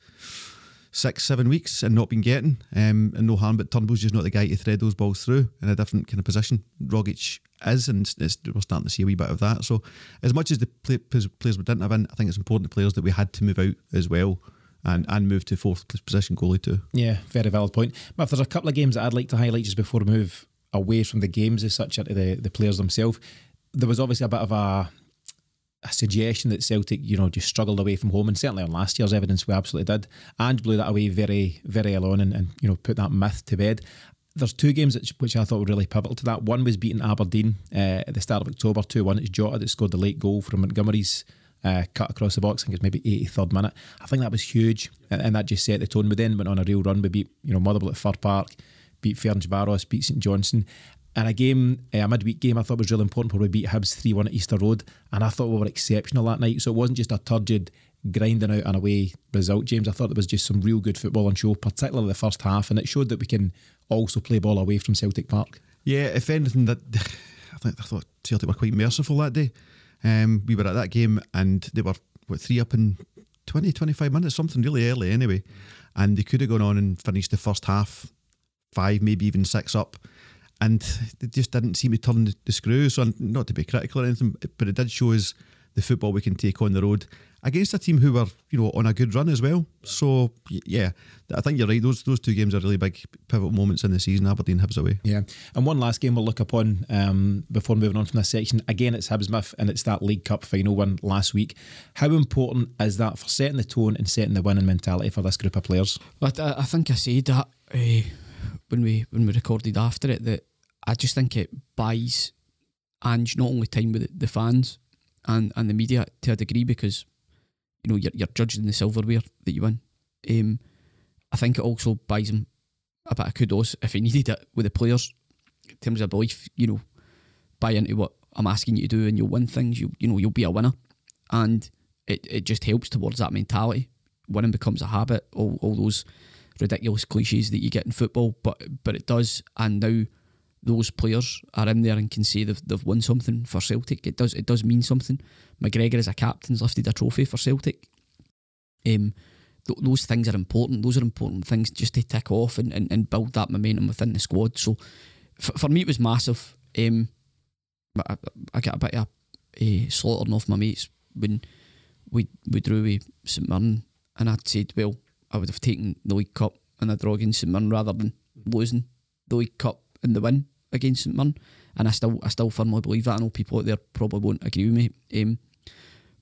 six, seven weeks and not been getting. Um, and no harm, but Turnbull's just not the guy to thread those balls through in a different kind of position. Rogic is, and we're starting to see a wee bit of that. So, as much as the play, players we didn't have in, I think it's important the players that we had to move out as well. And, and move to fourth position goalie too. Yeah, very valid point. But if there's a couple of games that I'd like to highlight just before we move away from the games as such into the, the players themselves, there was obviously a bit of a a suggestion that Celtic, you know, just struggled away from home, and certainly on last year's evidence, we absolutely did, and blew that away very, very on, and, and you know, put that myth to bed. There's two games which, I thought were really pivotal to that. One was beating Aberdeen uh, at the start of October, 2 1. It's Jota that scored the late goal from Montgomery's uh, cut across the box. I think it's maybe 83rd minute. I think that was huge, and, and, that just set the tone. We then went on a real run. We beat, you know, Motherwell at Fir Park, beat Ferencvaros, beat St Johnstone. And a game, eh, a midweek game, I thought was really important we beat Hibs 3 1 at Easter Road. And I thought we were exceptional that night. So it wasn't just a turgid, grinding out and away result, James. I thought there was just some real good football on show, particularly the first half. And it showed that we can also play ball away from Celtic Park. Yeah, if anything, that <laughs> I think I thought Celtic were quite merciful that day. Um, we were at that game and they were, what, three up in 20, 25 minutes, something really early anyway. And they could have gone on and finished the first half five, maybe even six up and they just didn't seem to turn the, screw. So, not to be critical or anything, but it did show us the football we can take on the road against a team who were, you know, on a good run as well. So, yeah, I think you're right. Those those two games are really big pivotal moments in the season. Aberdeen Hibs away. Yeah, and one last game we'll look upon um, before moving on from this section. Again, it's Hibs and it's that League Cup final win last week. How important is that for setting the tone and setting the winning mentality for this group of players? I, I think I said that. Uh, when we when we recorded after it that I just think it buys Ange not only time with the fans and, and the media to a degree because you know you're, you're judged in the silverware that you win. Um, I think it also buys him a bit of kudos if he <laughs> needed it with the players in terms of belief. You know, buy into what I'm asking you to do and you'll win things. You you know you'll be a winner, and it, it just helps towards that mentality. Winning becomes a habit. All all those ridiculous cliches that you get in football, but but it does. And now those players are in there and can say they've, they've won something for Celtic. It does it does mean something. McGregor as a captain's lifted a trophy for Celtic. Um, th- those things are important. Those are important things just to tick off and, and, and build that momentum within the squad. So f- for me, it was massive. Um, I, I got a bit of a, slaughtering off my mates when we we drew with St Mirren, and I'd said, well, I would have taken the League Cup and a draw against St Mirren rather than losing the League Cup in the win against St Mirren. And I still I still firmly believe that. I know people out there probably won't agree with me. Um,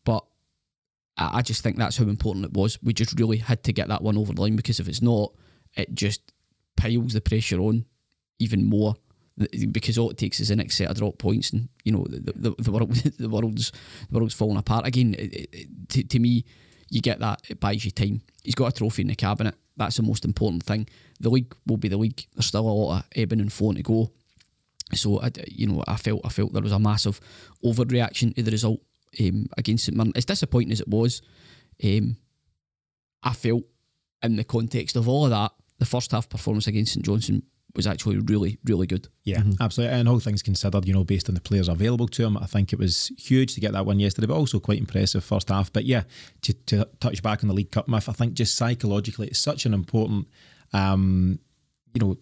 but I, I just think that's how important it was. We just really had to get that one over the line because if it's not, it just piles the pressure on even more because all it takes is the next set of drop points, and you know the the, the world <laughs> the world's the world's falling apart again. It, it, to, to me, you get that it buys you time. He's got a trophy in the cabinet. That's the most important thing. The league will be the league. There's still a lot of ebbing and flowing to go. So I, you know, I felt I felt there was a massive overreaction to the result um, against St Mirren. As disappointing as it was, um, I felt in the context of all of that, the first half performance against St Johnstone was actually really, really good. Yeah, mm-hmm. absolutely. And all things considered, you know, based on the players available to him, I think it was huge to get that one yesterday, but also quite impressive first half. But yeah, to, to touch back on the League Cup myth, I think just psychologically, it's such an important, um, you know,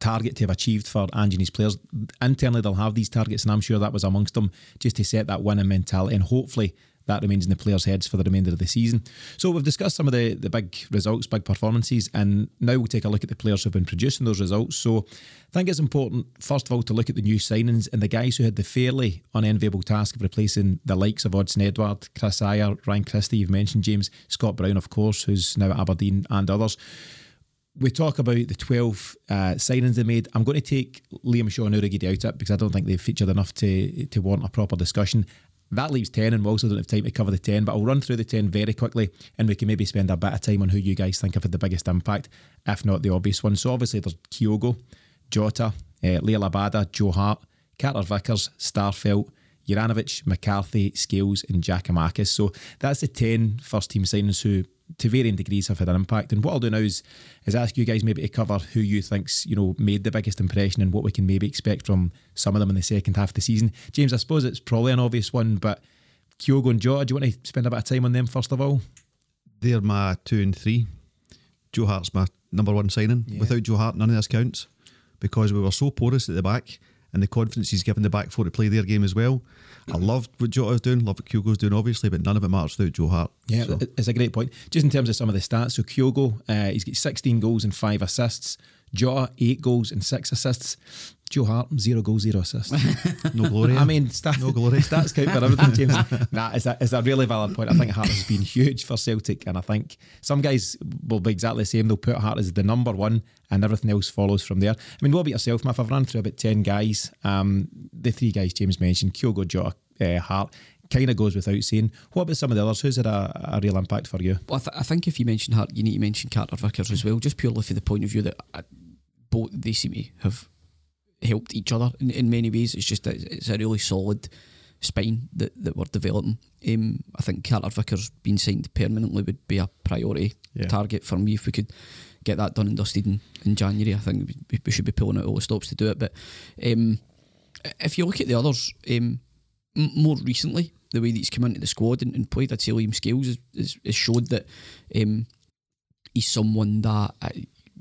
target to have achieved for Ange players. Internally, they'll have these targets, and I'm sure that was amongst them, just to set that winning mentality. And hopefully, that remains in the players' heads for the remainder of the season. So we've discussed some of the, the big results, big performances, and now we'll take a look at the players who've been producing those results. So I think it's important, first of all, to look at the new signings and the guys who had the fairly unenviable task of replacing the likes of Odsonne Edouard, Chris Ajer, Ryan Christie, you've mentioned James, Scott Brown, of course, who's now at Aberdeen, and others. We talk about the 12 uh, signings they made. I'm going to take Liam Shaw and Urhoghide out of because I don't think they've featured enough to to warrant a proper discussion. That leaves 10, and we also don't have time to cover the 10, but I'll run through the 10 very quickly and we can maybe spend a bit of time on who you guys think have had the biggest impact, if not the obvious one. So, obviously, there's Kyogo, Jota, uh, Liel Abada, Joe Hart, Carter Vickers, Starfelt, Juranovic, McCarthy, Scales, and Giakoumakis. So, that's the 10 first team signings who to varying degrees have had an impact. And what I'll do now is, is ask you guys maybe to cover who you think's you know made the biggest impression and what we can maybe expect from some of them in the second half of the season. James, I suppose it's probably an obvious one, but Kyogo and Jota, do you want to spend a bit of time on them first of all? They're my two and three. Joe Hart's my number one signing. Yeah. Without Joe Hart, none of this counts because we were so porous at the back and the confidence he's given the back four to play their game as well. I loved what Jota's doing, love what Kyogo's doing, obviously, but none of it matters without Joe Hart. Yeah, So- it's a great point. Just in terms of some of the stats, so Kyogo, uh, he's got 16 goals and five assists. Jota, eight goals and six assists. Joe Hart, zero goals, zero assists. no glory. I mean, stat, No glory. <laughs> stats count for everything, James. nah, it's a, it's a really valid point. I think Hart has been huge for Celtic, and I think some guys will be exactly the same. They'll put Hart as the number one, and everything else follows from there. I mean, what about yourself, Matt? I've run through about 10 guys. Um, the three guys James mentioned, Kyogo, Jota, uh, Hart, kind of goes without saying. What about some of the others? Who's had a, a real impact for you? Well, I, th- I think if you mention Hart, you need to mention Carter Vickers as well, just purely for the point of view that uh, both they seem to have helped each other in, in many ways. It's just that it's a really solid spine that, that we're developing. Um, I think Carter Vickers being signed permanently would be a priority Yeah. target for me if we could get that done and dusted in, in January. I think we, we should be pulling out all the stops to do it. But um, if you look at the others, um, m- more recently, the way that he's come into the squad and, and played, I'd say Liam Scales has, has, has showed that um, he's someone that uh,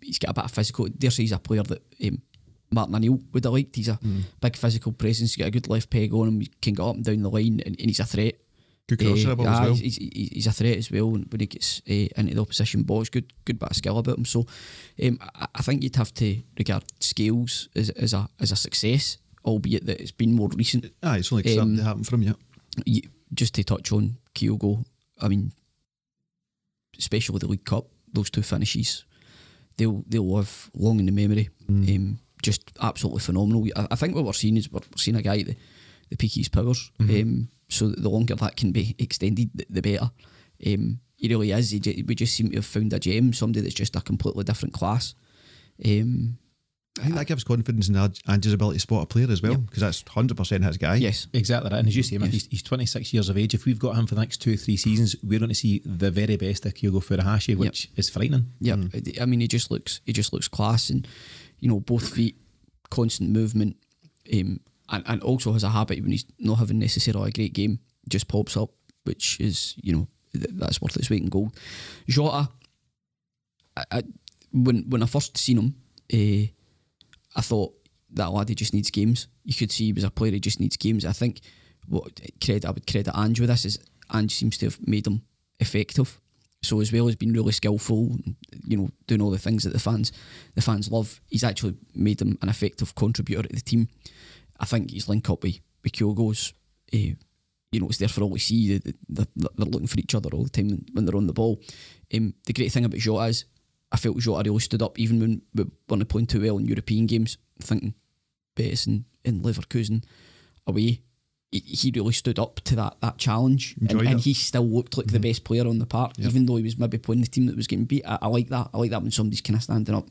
he's got a bit of physical. Dare say he's a player that um, Martin O'Neill would have liked. He's a big physical presence. He's got a good left peg on him. He can get up and down the line, and, and he's a threat. Good crosser Eh, about as well. He's, he's, he's a threat as well when he gets uh, into the opposition box. Good, good bit of skill about him. So, um, I, I think you'd have to regard Scales as, as a as a success, albeit that it's been more recent. Aye, it's only Um, starting to happen from you. Just to touch on Kyogo, I mean, especially the League Cup, those two finishes, they'll they'll live long in the memory. Um, just absolutely phenomenal. I, I think what we're seeing is we're seeing a guy at the, the peak his powers. Um, so the longer that can be extended, the, the better. Um, he really is. He, we just seem to have found a gem, somebody that's just a completely different class. Um, I think that gives confidence in Ange- Ange's ability to spot a player as well, because that's 100% his guy. yes, Exactly right. And as you say, man, Yes. he's, he's 26 years of age. If we've got him for the next two or three seasons, we're going to see the very best of Kyogo Furuhashi, which is frightening. Yeah, I mean, he just looks he just looks class, and you know, both feet, constant movement, um, and and also has a habit when he's not having necessarily a great game, just pops up, which is you know th- that's worth its weight in gold. Jota, I, I, when when I first seen him, uh, I thought that lad he just needs games. You could see he was a player he just needs games. I think what credit I would credit Ange with this is Ange seems to have made him effective. So as well as being really skillful, you know, doing all the things that the fans the fans love, he's actually made him an effective contributor to the team. I think his link up with, with Kyogo's, uh, you know, it's there for all to see. They, they, they're looking for each other all the time when they're on the ball. Um, the great thing about Jota is I felt Jota really stood up even when we weren't playing too well in European games. thinking Betis and, and Leverkusen away, he, really stood up to that that challenge, and, and he still looked like the best player on the park, Yep. even though he was maybe playing the team that was getting beat. I, I like that. I like that when somebody's kind of standing up.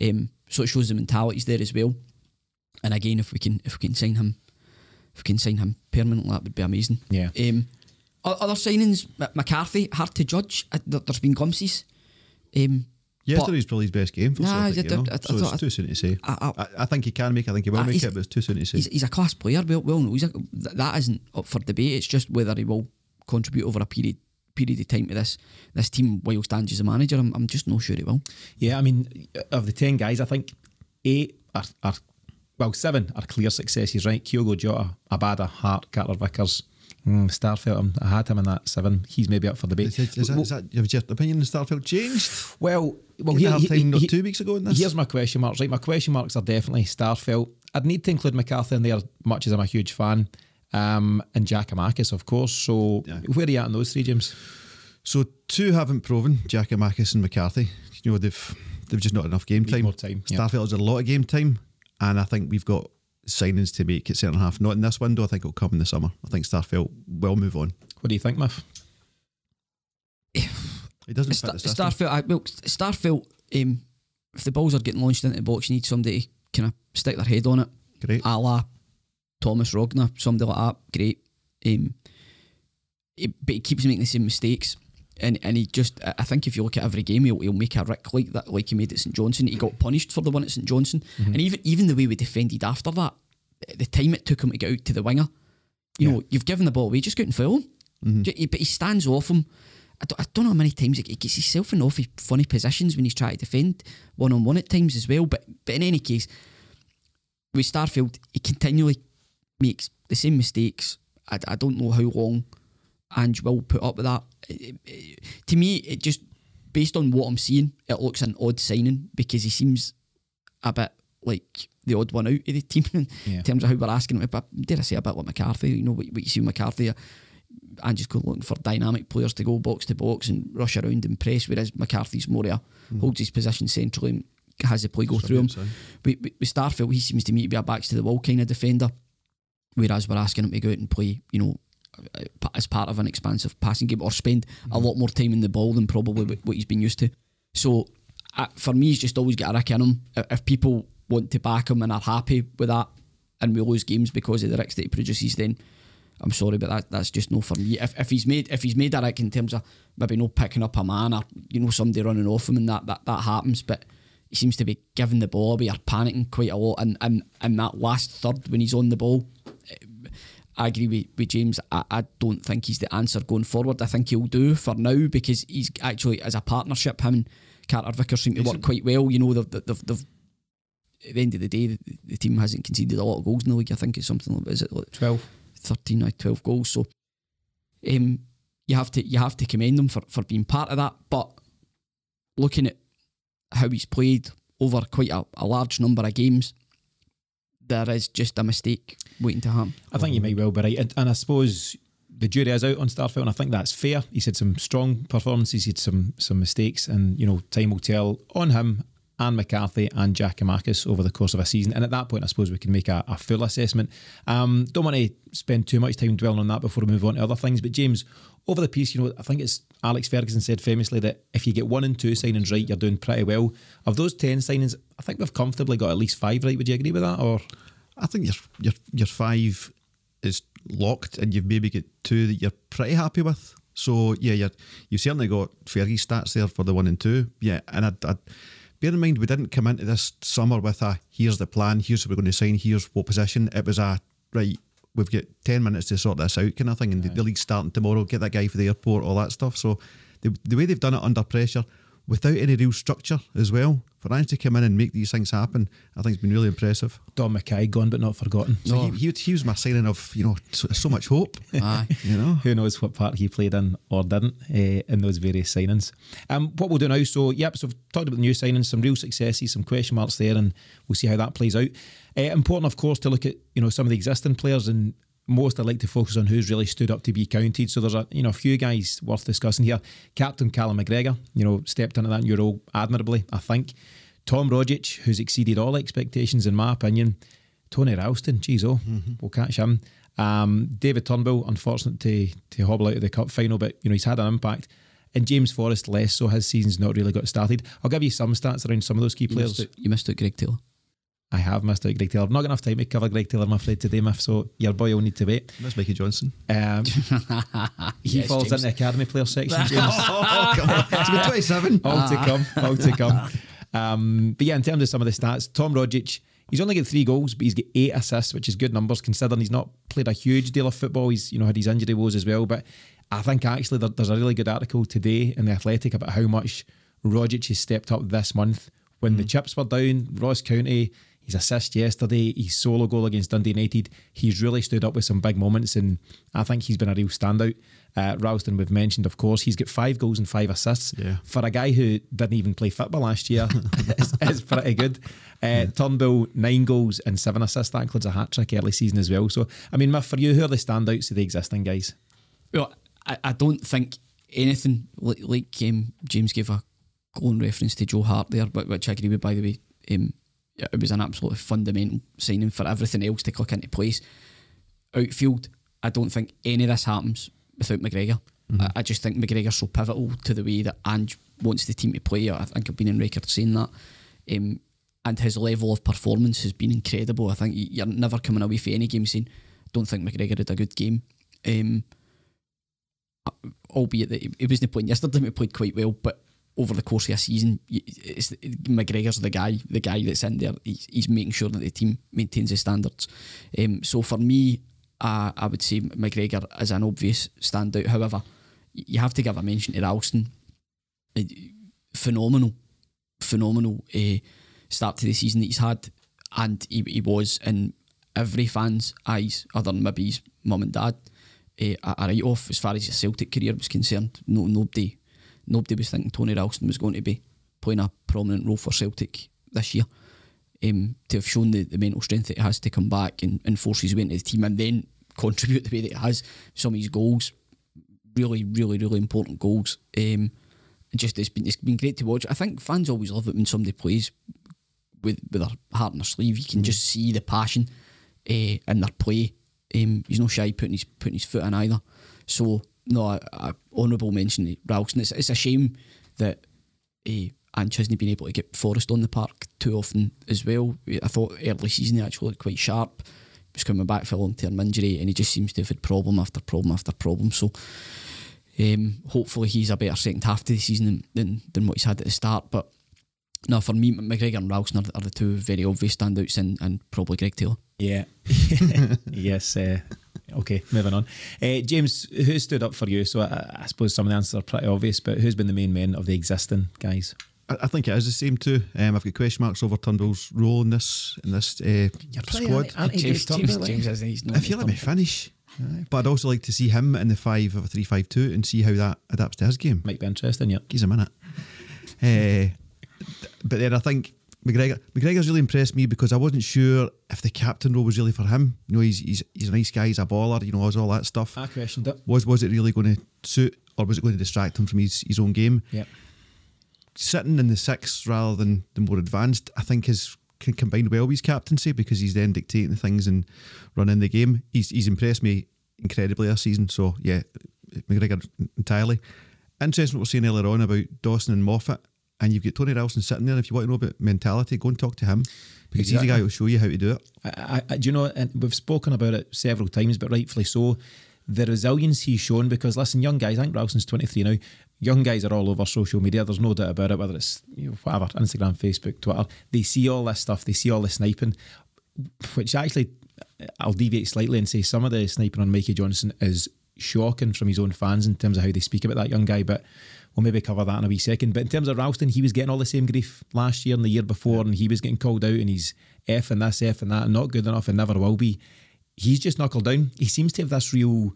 Um, so it shows the mentality's there as well. And again, if we can if we can sign him, if we can sign him permanently, that would be amazing. Yeah. Um, other signings, McCarthy, hard to judge. There- There's been glimpses. Um, Yesterday's probably his best game for Nah, Celtic, I- you know? I- I so thought- it's too soon to say. I- I- I, I think he can make it, I think he will Ah, make it, but it's too soon to say. he's, he's a class player. Well, well, no, he's a, that isn't up for debate. It's just whether he will contribute over a period period of time to this this team whilst Ange is a manager. I'm, I'm just not sure he will. Yeah, I mean, of the 10 guys, I think eight are, are well, seven are clear successes, right? Kyogo Jota, Abada, Hart, Carter Vickers, mm, Starfelt. I had him in that seven. He's maybe up for debate. Is, is, that, is that, have your opinion on Starfelt changed? Well, well, here- he- time he- two weeks ago in this? Here's my question marks. Right, my question marks are definitely Starfelt. I'd need to include McCarthy in there, much as I'm a huge fan, um, and Giakoumakis, of course. So, Yeah. where are you at in those three, James? So two haven't proven, Giakoumakis and McCarthy. You know, they've they've just not enough game Need time. more time, yeah. Starfelt has a lot of game time, and I think we've got signings to make at centre half. Not in this window. I think it'll come in the summer. I think Starfelt will move on. What do you think, Muff? It doesn't Star, fit the system. Starfelt, I, well, Starfelt, um, if the balls are getting launched into the box, you need somebody to kind of stick their head on it, Great. a la Thomas Rogne, somebody like that. Great. Um, he- but he keeps making the same mistakes. And and he just, I think if you look at every game, he'll, he'll make a rick like that, like he made at St Johnstone. He got punished for the one at St Johnstone, mm-hmm. and even even the way we defended after that, the time it took him to get out to the winger, you know, you've given the ball away, just go out and foul him. Mm-hmm. Ju- But he stands off him. I don't, I don't know how many times he he gets himself in awfully funny positions when he's trying to defend one on one at times as well. But but in any case, with Starfelt, he continually makes the same mistakes. I, I don't know how long Ange will put up with that. It- it- to me, it just based on what I'm seeing, it looks an odd signing because he seems a bit like the odd one out of the team <laughs> in Yeah. terms of how we're asking him. But dare I say a bit like McCarthy? You know what, what you see with McCarthy. And just go looking for dynamic players to go box to box and rush around and press, whereas McCarthy's more a holds his position centrally and has the play go through him. With, with, Starfelt, he seems to me to be a backs to the wall kind of defender, whereas we're asking him to go out and play, you know, as part of an expansive passing game or spend a lot more time in the ball than probably what, what he's been used to. So uh, for me, he's just always got a rick in him. If if people want to back him and are happy with that, and we lose games because of the ricks that he produces, then I'm sorry, but that that's just no for me. If, if he's made if he's made a rick in terms of maybe no picking up a man or you know somebody running off him and that that, that happens, but he seems to be giving the ball away or panicking quite a lot, and and and that last third when he's on the ball. I agree with, with James. I, I don't think he's the answer going forward. I think he'll do for now because he's actually, as a partnership, him and Carter Vickers seem to work quite well. You know, they've, they've, they've, at the end of the day, the, the team hasn't conceded a lot of goals in the league. I think it's something like, is it like 12. 13 or 12 goals. So um, you have to you have to commend him for, for being part of that. But looking at how he's played over quite a, a large number of games, there is just a mistake waiting to happen. I think you might well be right. And, and I suppose the jury is out on Starfelt, and I think that's fair. He's had some strong performances, he had some some mistakes, and you know, time will tell on him and McCarthy and Giakoumakis over the course of a season. And at that point, I suppose we can make a, a full assessment. Um, don't want to spend too much time dwelling on that before we move on to other things. But James, over the piece, you know, I think it's Alex Ferguson said famously that if you get one and two signings right, you're doing pretty well. Of those ten signings, I think we've comfortably got at least five right. Would you agree with that? Or I think your your your five is locked, and you've maybe got two that you're pretty happy with. So yeah, you you certainly got Fergie's stats there for the one and two. Yeah, and I, I bear in mind we didn't come into this summer with a here's the plan, here's what we're going to sign, here's what position. It was a right. We've got ten minutes to sort this out, kind of thing, and the, the league's starting tomorrow. Get that guy for the airport, all that stuff. So the the way they've done it under pressure, without any real structure as well, for Ange to come in and make these things happen, I think it's been really impressive. Dom McKay gone but not forgotten. So he, he, he was my signing of you know so, so much hope. Aye. <laughs> You know, Who knows what part he played in or didn't uh, in those various signings. Um, what we'll do now, so yep, so we've talked about the new signings, some real successes, some question marks there, and we'll see how that plays out. Uh, important, of course, to look at you know some of the existing players, and most I like to focus on who's really stood up to be counted. So there's a you know a few guys worth discussing here. Captain Callum McGregor, you know, stepped into that new role admirably, I think. Tom Rogic, who's exceeded all expectations in my opinion. Tony Ralston, geez, oh, we'll catch him. Um, David Turnbull, unfortunate to to hobble out of the cup final, but you know he's had an impact. And James Forrest less so. His season's not really got started. I'll give you some stats around some of those key You players. missed, you missed out Greg Taylor. I have missed out Greg Taylor. I've not got enough time to cover Greg Taylor, I'm afraid, today, Miff, so your boy will need to wait. that's Mikey Johnston. Um, <laughs> he Yes, falls James. in the academy player section, <laughs> James. oh, come on. It's been 27. all to come, all to come. Um, but yeah, in terms of some of the stats, Tom Rogic, he's only got three goals, but he's got eight assists, which is good numbers considering he's not played a huge deal of football. He's you know had his injury woes as well. But I think actually there, there's a really good article today in the Athletic about how much Rogic has stepped up this month. When the chips were down, Ross County, his assist yesterday, his solo goal against Dundee United, he's really stood up with some big moments, and I think he's been a real standout. Uh, Ralston, we've mentioned, of course, he's got five goals and five assists. Yeah. For a guy who didn't even play football last year, <laughs> it's, it's pretty good. Uh, Turnbull, nine goals and seven assists. That includes a hat trick early season as well. So, I mean, Miff, for you, who are the standouts of the existing guys? Well, I, I don't think anything like, like um, James gave a glowing reference to Joe Hart there, but which I agree with by the way. Um, yeah, it was an absolutely fundamental signing for everything else to click into place. Outfield, I don't think any of this happens without McGregor. Mm-hmm. I, I just think McGregor's so pivotal to the way that Ange wants the team to play. I think I've been in record saying that. Um, and his level of performance has been incredible. I think you're never coming away from any game saying, don't think McGregor had a good game. Um, albeit that he, he wasn't playing yesterday, he played quite well, but over the course of a season, it's, McGregor's the guy, the guy that's in there. He's, he's making sure that the team maintains the standards. Um, so for me, uh, I would say McGregor is an obvious standout. However, you have to give a mention to Ralston. Uh, Phenomenal, phenomenal uh, start to the season that he's had, and he, he was in every fan's eyes, other than maybe his mum and dad, uh, a, a write off as far as his Celtic career was concerned. No, nobody, nobody was thinking Tony Ralston was going to be playing a prominent role for Celtic this year. Um, to have shown the, the mental strength that he has to come back and, and force his way into the team and then <laughs> contribute the way that he has. Some of his goals, really, really, really important goals. Um, just it's been it's been great to watch. I think fans always love it when somebody plays with with their heart in their sleeve. You can just see the passion uh, in their play. Um, he's no shy putting his putting his foot in either. So no, honourable mention to Ralston. It's, it's a shame that uh, Ange hasn't been able to get Forrest on the park too often as well. I thought early season he actually looked quite sharp. He was coming back for a long term injury and he just seems to have had problem after problem after problem. So um, hopefully he's a better second half to the season than, than, than what he's had at the start. But no, for me, McGregor and Ralston are, are the two very obvious standouts and, and probably Greg Taylor. Yeah. <laughs> yes. Uh, okay, moving on. Uh, James, who stood up for you? So I, I suppose some of the answers are pretty obvious, but who's been the main men of the existing guys? I, I think it is the same too. Um, I've got question marks over Turnbull's role in this in this uh, squad. James, James, James, has- he's not- If you he's let me not- finish, but I'd also like to see him in the five of a three five two and see how that adapts to his game. Might be interesting, yeah. He's a minute. But then I think McGregor McGregor's really impressed me because I wasn't sure if the captain role was really for him. You know, he's he's, he's a nice guy, he's a baller, you know, has all that stuff. I questioned it. Was was it really going to suit or was it going to distract him from his, his own game? Yeah. Sitting in the sixth rather than the more advanced, I think is can combine well with his captaincy because he's then dictating things and running the game. He's he's impressed me incredibly this season. So yeah, McGregor entirely. Interesting what we we're saying earlier on about Dawson and Moffat. And you've got Tony Ralston sitting there. And If you want to know about mentality, go and talk to him because he's the guy who'll show you how to do it. I, I, do you know, and we've spoken about it several times, but rightfully so. The resilience he's shown, because listen, young guys, I think Ralston's 23 now, young guys are all over social media, there's no doubt about it, whether it's you know, whatever, Instagram, Facebook, Twitter, they see all this stuff, they see all the sniping, which actually, I'll deviate slightly and say some of the sniping on Mikey Johnston is shocking from his own fans in terms of how they speak about that young guy, but we'll maybe cover that in a wee second. But in terms of Ralston, he was getting all the same grief last year and the year before, and he was getting called out and he's F and this, F and that, and not good enough and never will be. He's just knuckled down. He seems to have this real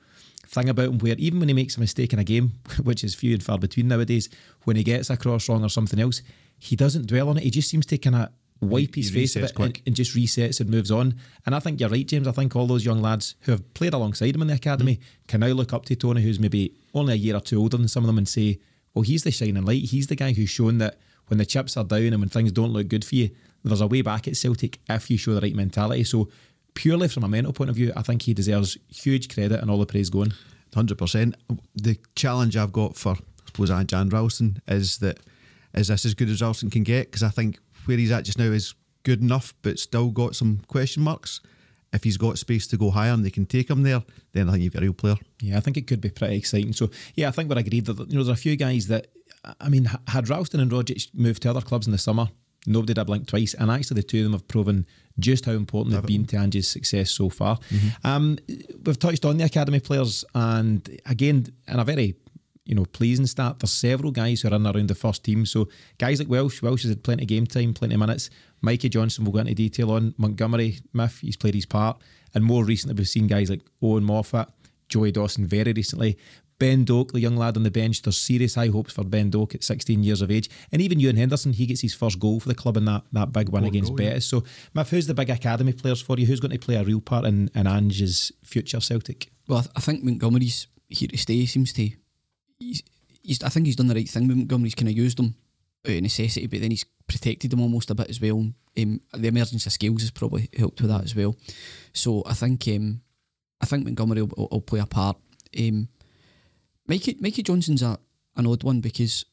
thing about him where even when he makes a mistake in a game, <laughs> which is few and far between nowadays, when he gets a cross wrong or something else, he doesn't dwell on it. He just seems to kind of wipe his face a bit and, quick. and just resets and moves on. And I think you're right, James. I think all those young lads who have played alongside him in the academy mm. can now look up to Tony, who's maybe only a year or two older than some of them, and say, well, he's the shining light. He's the guy who's shown that when the chips are down and when things don't look good for you, there's a way back at Celtic if you show the right mentality. So, purely from a mental point of view, I think he deserves huge credit and all the praise going. Hundred percent. The challenge I've got for, I suppose, and Ralston is that is this as good as Ralston can get? Because I think where he's at just now is good enough, but still got some question marks. If he's got space to go higher and they can take him there, then I think you've got a real player. Yeah, I think it could be pretty exciting. So, yeah, I think we're agreed that you know there's a few guys that I mean, had Ralston and Rogic moved to other clubs in the summer, nobody did a blink twice, and actually the two of them have proven just how important they've been to Ange's success so far. Um, we've touched on the academy players, and again, in a very you know pleasing start, there's several guys who are in around the first team. So guys like Welsh, Welsh has had plenty of game time, plenty of minutes. Mikey Johnston, we'll go into detail on Montgomery, Miff, he's played his part, and more recently we've seen guys like Owen Moffat. Joey Dawson very recently. Ben Doak, the young lad on the bench, there's serious high hopes for Ben Doak at 16 years of age. And even Ewan Henderson, he gets his first goal for the club in that, that big win against Betis. So, Miff, who's the big academy players for you? Who's going to play a real part in, in Ange's future Celtic? Well, I, th- I think Montgomery's here to stay. Seems to. He's, he's. I think he's done the right thing with Montgomery. He's kind of used him out of necessity, but then he's protected them almost a bit as well. Um, the emergence of Scales has probably helped with that as well. So I think um, I think Montgomery will, will play a part. Um, Mikey Mikey Johnston's a, an odd one because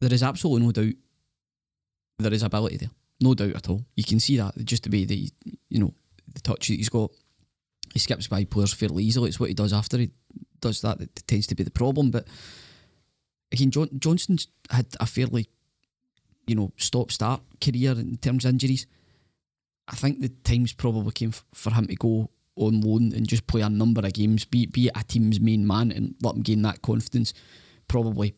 there is absolutely no doubt there is ability there, no doubt at all. You can see that just the way that he, you know the touch that he's got. He skips by players fairly easily. It's what he does after he does that that tends to be the problem. But again, John, Johnston's had a fairly, you know, stop start career in terms of injuries. I think the times probably came f- for him to go on loan and just play a number of games, be be a team's main man and let him gain that confidence. Probably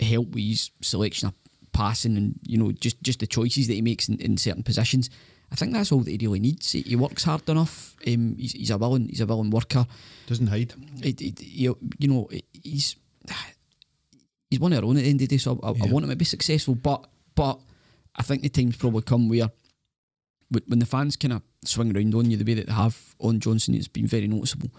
help with his selection of passing and you know just just the choices that he makes in, in certain positions. I think that's all that he really needs. He, he works hard enough. Um, he's, he's a willing he's a willing worker. Doesn't hide. He, he- you know he's he's one of our own at the end of the day. So I, I Yeah. want him to be successful, but but I think the time's probably come where when when the fans kind of swing around on you the way that they have on Johnston, it's been very noticeable.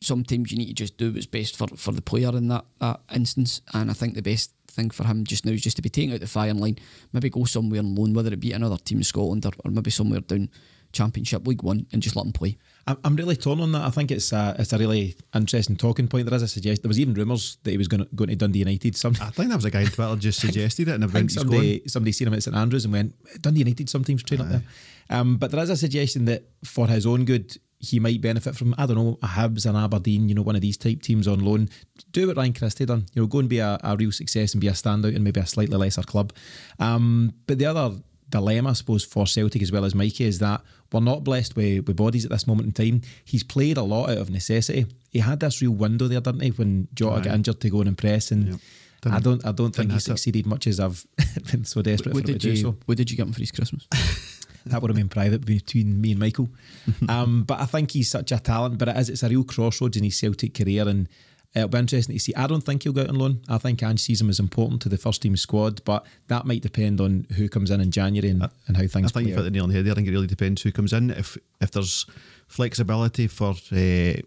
Sometimes you need to just do what's best for, for the player in that, that instance, and I think the best thing for him just now is just to be taken out the firing line, maybe go somewhere on loan, whether it be another team in Scotland or, or maybe somewhere down Championship League One, and just let him play. I'm, really torn on that. I think it's a, it's a really interesting talking point. There is a suggest. There was even rumours that he was going to, going to Dundee United. Some, I think that was a guy on Twitter just <laughs> suggested it and I he's going. somebody somebody seen him at St Andrews and went Dundee United sometimes train up there. Um, but there is a suggestion that for his own good, he might benefit from I don't know a Hibs and Aberdeen, you know, one of these type teams on loan. Do what Ryan Christie done, you know, go and be a, a real success and be a standout in maybe a slightly lesser club. Um, but the other dilemma, I suppose, for Celtic as well as Mikey is that we're not blessed with, with bodies at this moment in time. He's played a lot out of necessity. He had this real window there, didn't he, when Jota got injured to go and impress and. Yep. I don't. I don't think he hit it. succeeded much as I've <laughs> been so desperate What for him to did do you so. What did you get him for his Christmas? <laughs> That would have been private between me and Michael. <laughs> um, but I think he's such a talent. But it is. It's a real crossroads in his Celtic career, and it'll be interesting to see. I don't think he'll go out on loan. I think Ange sees him as important to the first team squad, but that might depend on who comes in in January and, and how I things think play you've out. the nail on the head there. I think it really depends who comes in. If if there's flexibility for uh, you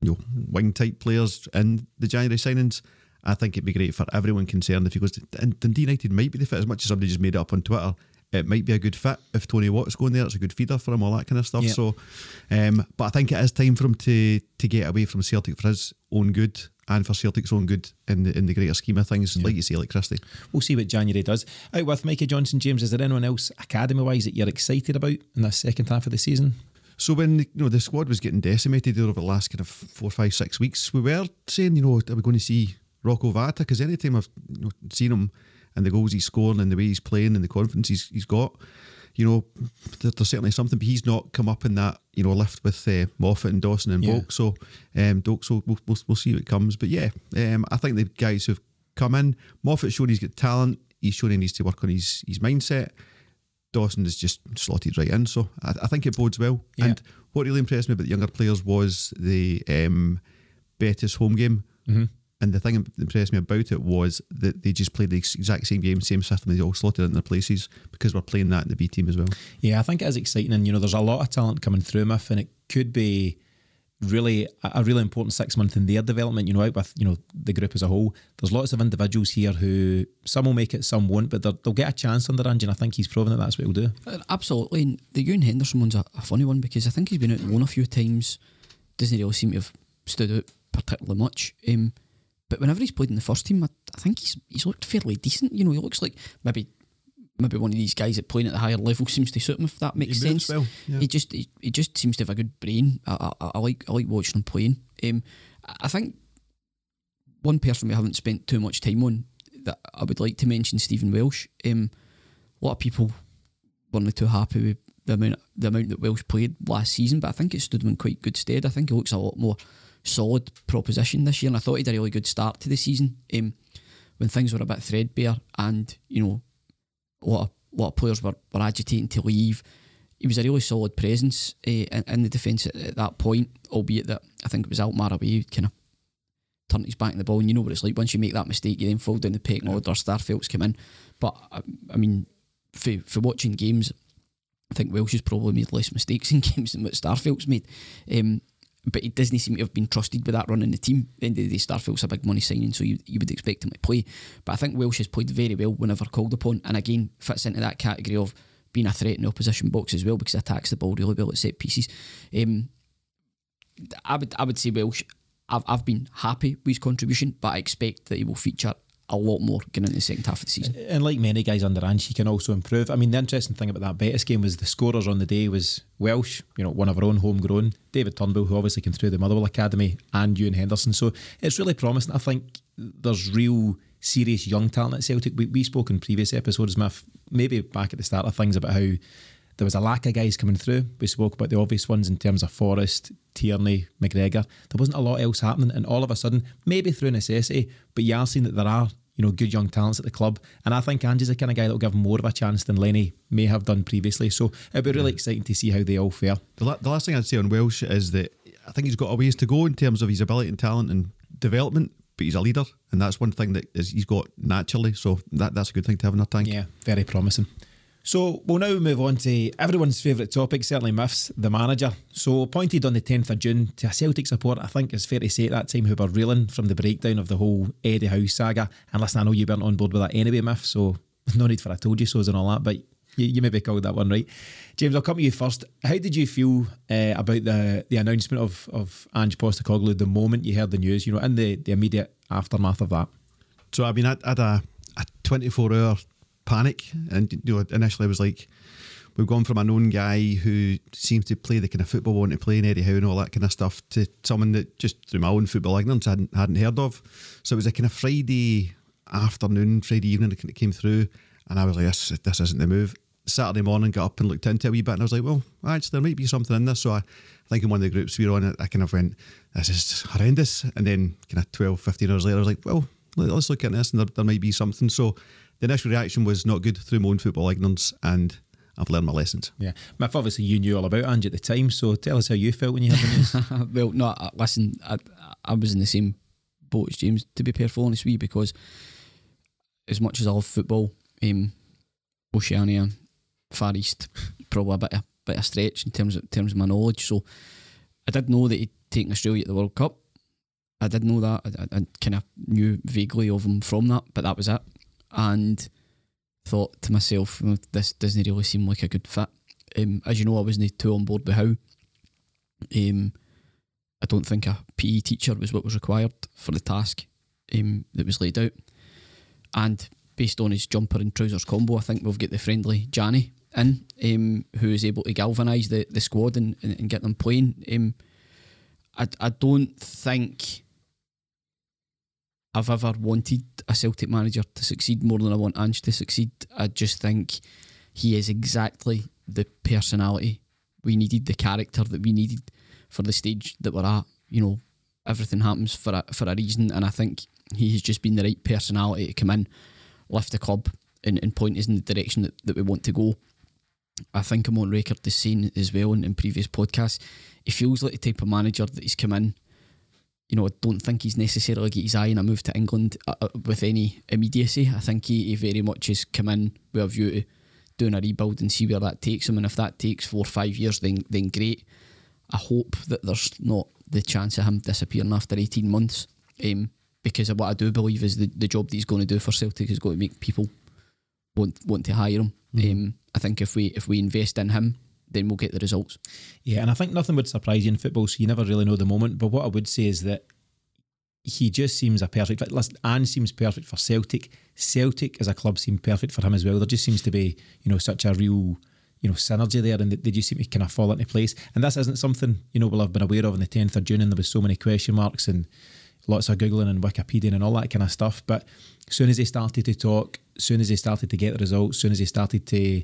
know wing type players in the January signings, I think it'd be great for everyone concerned. If he goes, to, and Dundee United might be the fit as much as somebody just made it up on Twitter. It might be a good fit if Tony Watt's going there. It's a good feeder for him, all that kind of stuff. Yeah. So, um, but I think it is time for him to to get away from Celtic for his own good and for Celtic's own good in the in the greater scheme of things. Like you say, like Christie. We'll see what January does. Out with Mikey Johnston, James. Is there anyone else academy wise that you're excited about in the second half of the season? So when you know the squad was getting decimated over the last kind of four, five, six weeks, we were saying, you know, are we going to see Rocco Vata? Because anytime I've you know, seen him and the goals he's scoring and the way he's playing and the confidence he's, he's got, you know, there, there's certainly something. But he's not come up in that you know lift with uh, Moffat and Dawson and Yeah. Bulk. So um, Doak, so we'll, we'll, we'll see what comes. But yeah, um, I think the guys who've come in, Moffat's shown he's got talent. He's shown he needs to work on his his mindset. Dawson is just slotted right in. So I, I think it bodes well. Yeah. And what really impressed me about the younger players was the um, Betis home game. Mm-hmm. And the thing that impressed me about it was that they just played the exact same game, same system. They all slotted in their places because we're playing that in the B team as well. Yeah, I think it is exciting, and you know, there's a lot of talent coming through Miff, and it could be really a a really important six month in their development. You know, out with you know the group as a whole. There's lots of individuals here who some will make it, some won't, but they'll they'll get a chance under Ange, and I think he's proven that that's what he'll do. Uh, Absolutely. And the Ewan Henderson one's a, a funny one because I think he's been out on loan a few times. Doesn't really seem to have stood out particularly much. Um, but whenever he's played in the first team, I, I think he's he's looked fairly decent. You know, he looks like maybe maybe one of these guys that playing at the higher level seems to suit him. If that makes He sense. well, yeah. He just he, he just seems to have a good brain. I, I, I like I like watching him playing. Um, I think one person we haven't spent too much time on that I would like to mention Stephen Welsh. Um, a lot of people weren't too happy with the amount the amount that Welsh played last season, but I think it stood him in quite good stead. I think he looks a lot more solid proposition this year, and I thought he did a really good start to the season. Um, when things were a bit threadbare, and you know, a lot of a lot of players were, were agitating to leave. He was a really solid presence uh, in, in the defence at, at that point, albeit that I think it was Alkmaar away kind of turned his back on the ball. And you know what it's like once you make that mistake, you then fall down the pecking order. Starfelt's come in, but I, I mean, for for watching games, I think Welsh has probably made less mistakes <laughs> in games than what Starfelt's made. Um, but he doesn't seem to have been trusted with that running the team. At the end of the day, Starfelt's a big money signing, so you, you would expect him to play. But I think Welsh has played very well whenever called upon, and again fits into that category of being a threat in the opposition box as well because he attacks the ball really well at set pieces. Um, I would I would say Welsh. I've, I've been happy with his contribution, but I expect that he will feature a lot more going into the second half of the season. And like many guys under Ange, he can also improve. I mean, the interesting thing about that Betis game was the scorers on the day was Welsh, you know, one of our own homegrown, David Turnbull, who obviously came through the Motherwell Academy, and Ewan Henderson. So it's really promising. I think there's real serious young talent at Celtic. We, we spoke in previous episodes, maybe back at the start of things about how there was a lack of guys coming through. We spoke about the obvious ones in terms of Forrest, Tierney, McGregor. There wasn't a lot else happening, and all of a sudden, maybe through necessity, but you are seeing that there are you know good young talents at the club, and I think Ange's the kind of guy that will give more of a chance than Lenny may have done previously. So it'll be really exciting to see how they all fare. The, la- the last thing I'd say on Welsh is that I think he's got a ways to go in terms of his ability and talent and development, but he's a leader, and that's one thing that is he's got naturally. So that that's a good thing to have in our tank. Yeah, very promising. So we'll now move on to everyone's favourite topic, certainly Miffs, the manager. So appointed on the 10th of June to a Celtic support, I think it's fair to say at that time who were reeling from the breakdown of the whole Eddie Howe saga. And listen, I know you weren't on board with that anyway, Miff, so <laughs> no need for I told you so's and all that, but you, you maybe called that one right. James, I'll come to you first. How did you feel uh, about the the announcement of, of Ange Postecoglou the moment you heard the news, you know, in the, the immediate aftermath of that? So I mean, I had a, a 24 hour panic, and you know, initially I was like, we've gone from a known guy who seems to play the kind of football we want to play in Eddie Howe and all that kind of stuff to someone that just through my own football ignorance I hadn't, hadn't heard of. So it was a kind of Friday afternoon, Friday evening of came through, and I was like, this, this isn't the move. Saturday morning, got up and looked into it a wee bit, and I was like, well, actually, there might be something in this. So I, I think in one of the groups we were on, I kind of went, this is horrendous. And then kind of 12, 15 hours later, I was like, well, let's look at this, and there, there might be something. So the initial reaction was not good through my own football ignorance, and I've learned my lessons. Yeah, Miff, obviously you knew all about Ange at the time, so tell us how you felt when you heard the news. <laughs> well, no, listen, I, I was in the same boat as James, to be perfectly honest with you, because as much as I love football, um, Oceania, Far East, probably a bit of, bit of stretch in terms of in terms of my knowledge. So I did know that he'd taken Australia at the World Cup. I did know that. I, I, I kind of knew vaguely of him from that, but that was it. And thought to myself, this doesn't really seem like a good fit. Um, as you know, I wasn't too on board with Howe. Um, I don't think a PE teacher was what was required for the task um, that was laid out. And based on his jumper and trousers combo, I think we've got the friendly Johnny in, um, who is able to galvanise the, the squad and, and, and get them playing. Um, I, I don't think I've ever wanted a Celtic manager to succeed more than I want Ange to succeed. I just think he is exactly the personality we needed, the character that we needed for the stage that we're at. You know, everything happens for a, for a reason, and I think he has just been the right personality to come in, lift the club, and, and point us in the direction that, that we want to go. I think I'm on record as saying as well in, in previous podcasts, he feels like the type of manager that he's come in. You know, I don't think he's necessarily got his eye on a move to England uh, uh, with any immediacy. I think he, he very much has come in with a view to doing a rebuild and see where that takes him. And if that takes four or five years, then then great. I hope that there's not the chance of him disappearing after 18 months. Um, because what I do believe is the, the job that he's going to do for Celtic is going to make people want want to hire him. Um, I think if we if we invest in him, then we'll get the results. Yeah, and I think nothing would surprise you in football, so you never really know the moment. But what I would say is that he just seems a perfect fit. Listen, Ange seems perfect for Celtic. Celtic as a club seem perfect for him as well. There just seems to be, you know, such a real, you know, synergy there, and they just seem to kind of fall into place. And this isn't something you know we'll have been aware of on the tenth of June, and there was so many question marks and lots of googling and Wikipedia and all that kind of stuff. But as soon as they started to talk, as soon as they started to get the results, as soon as they started to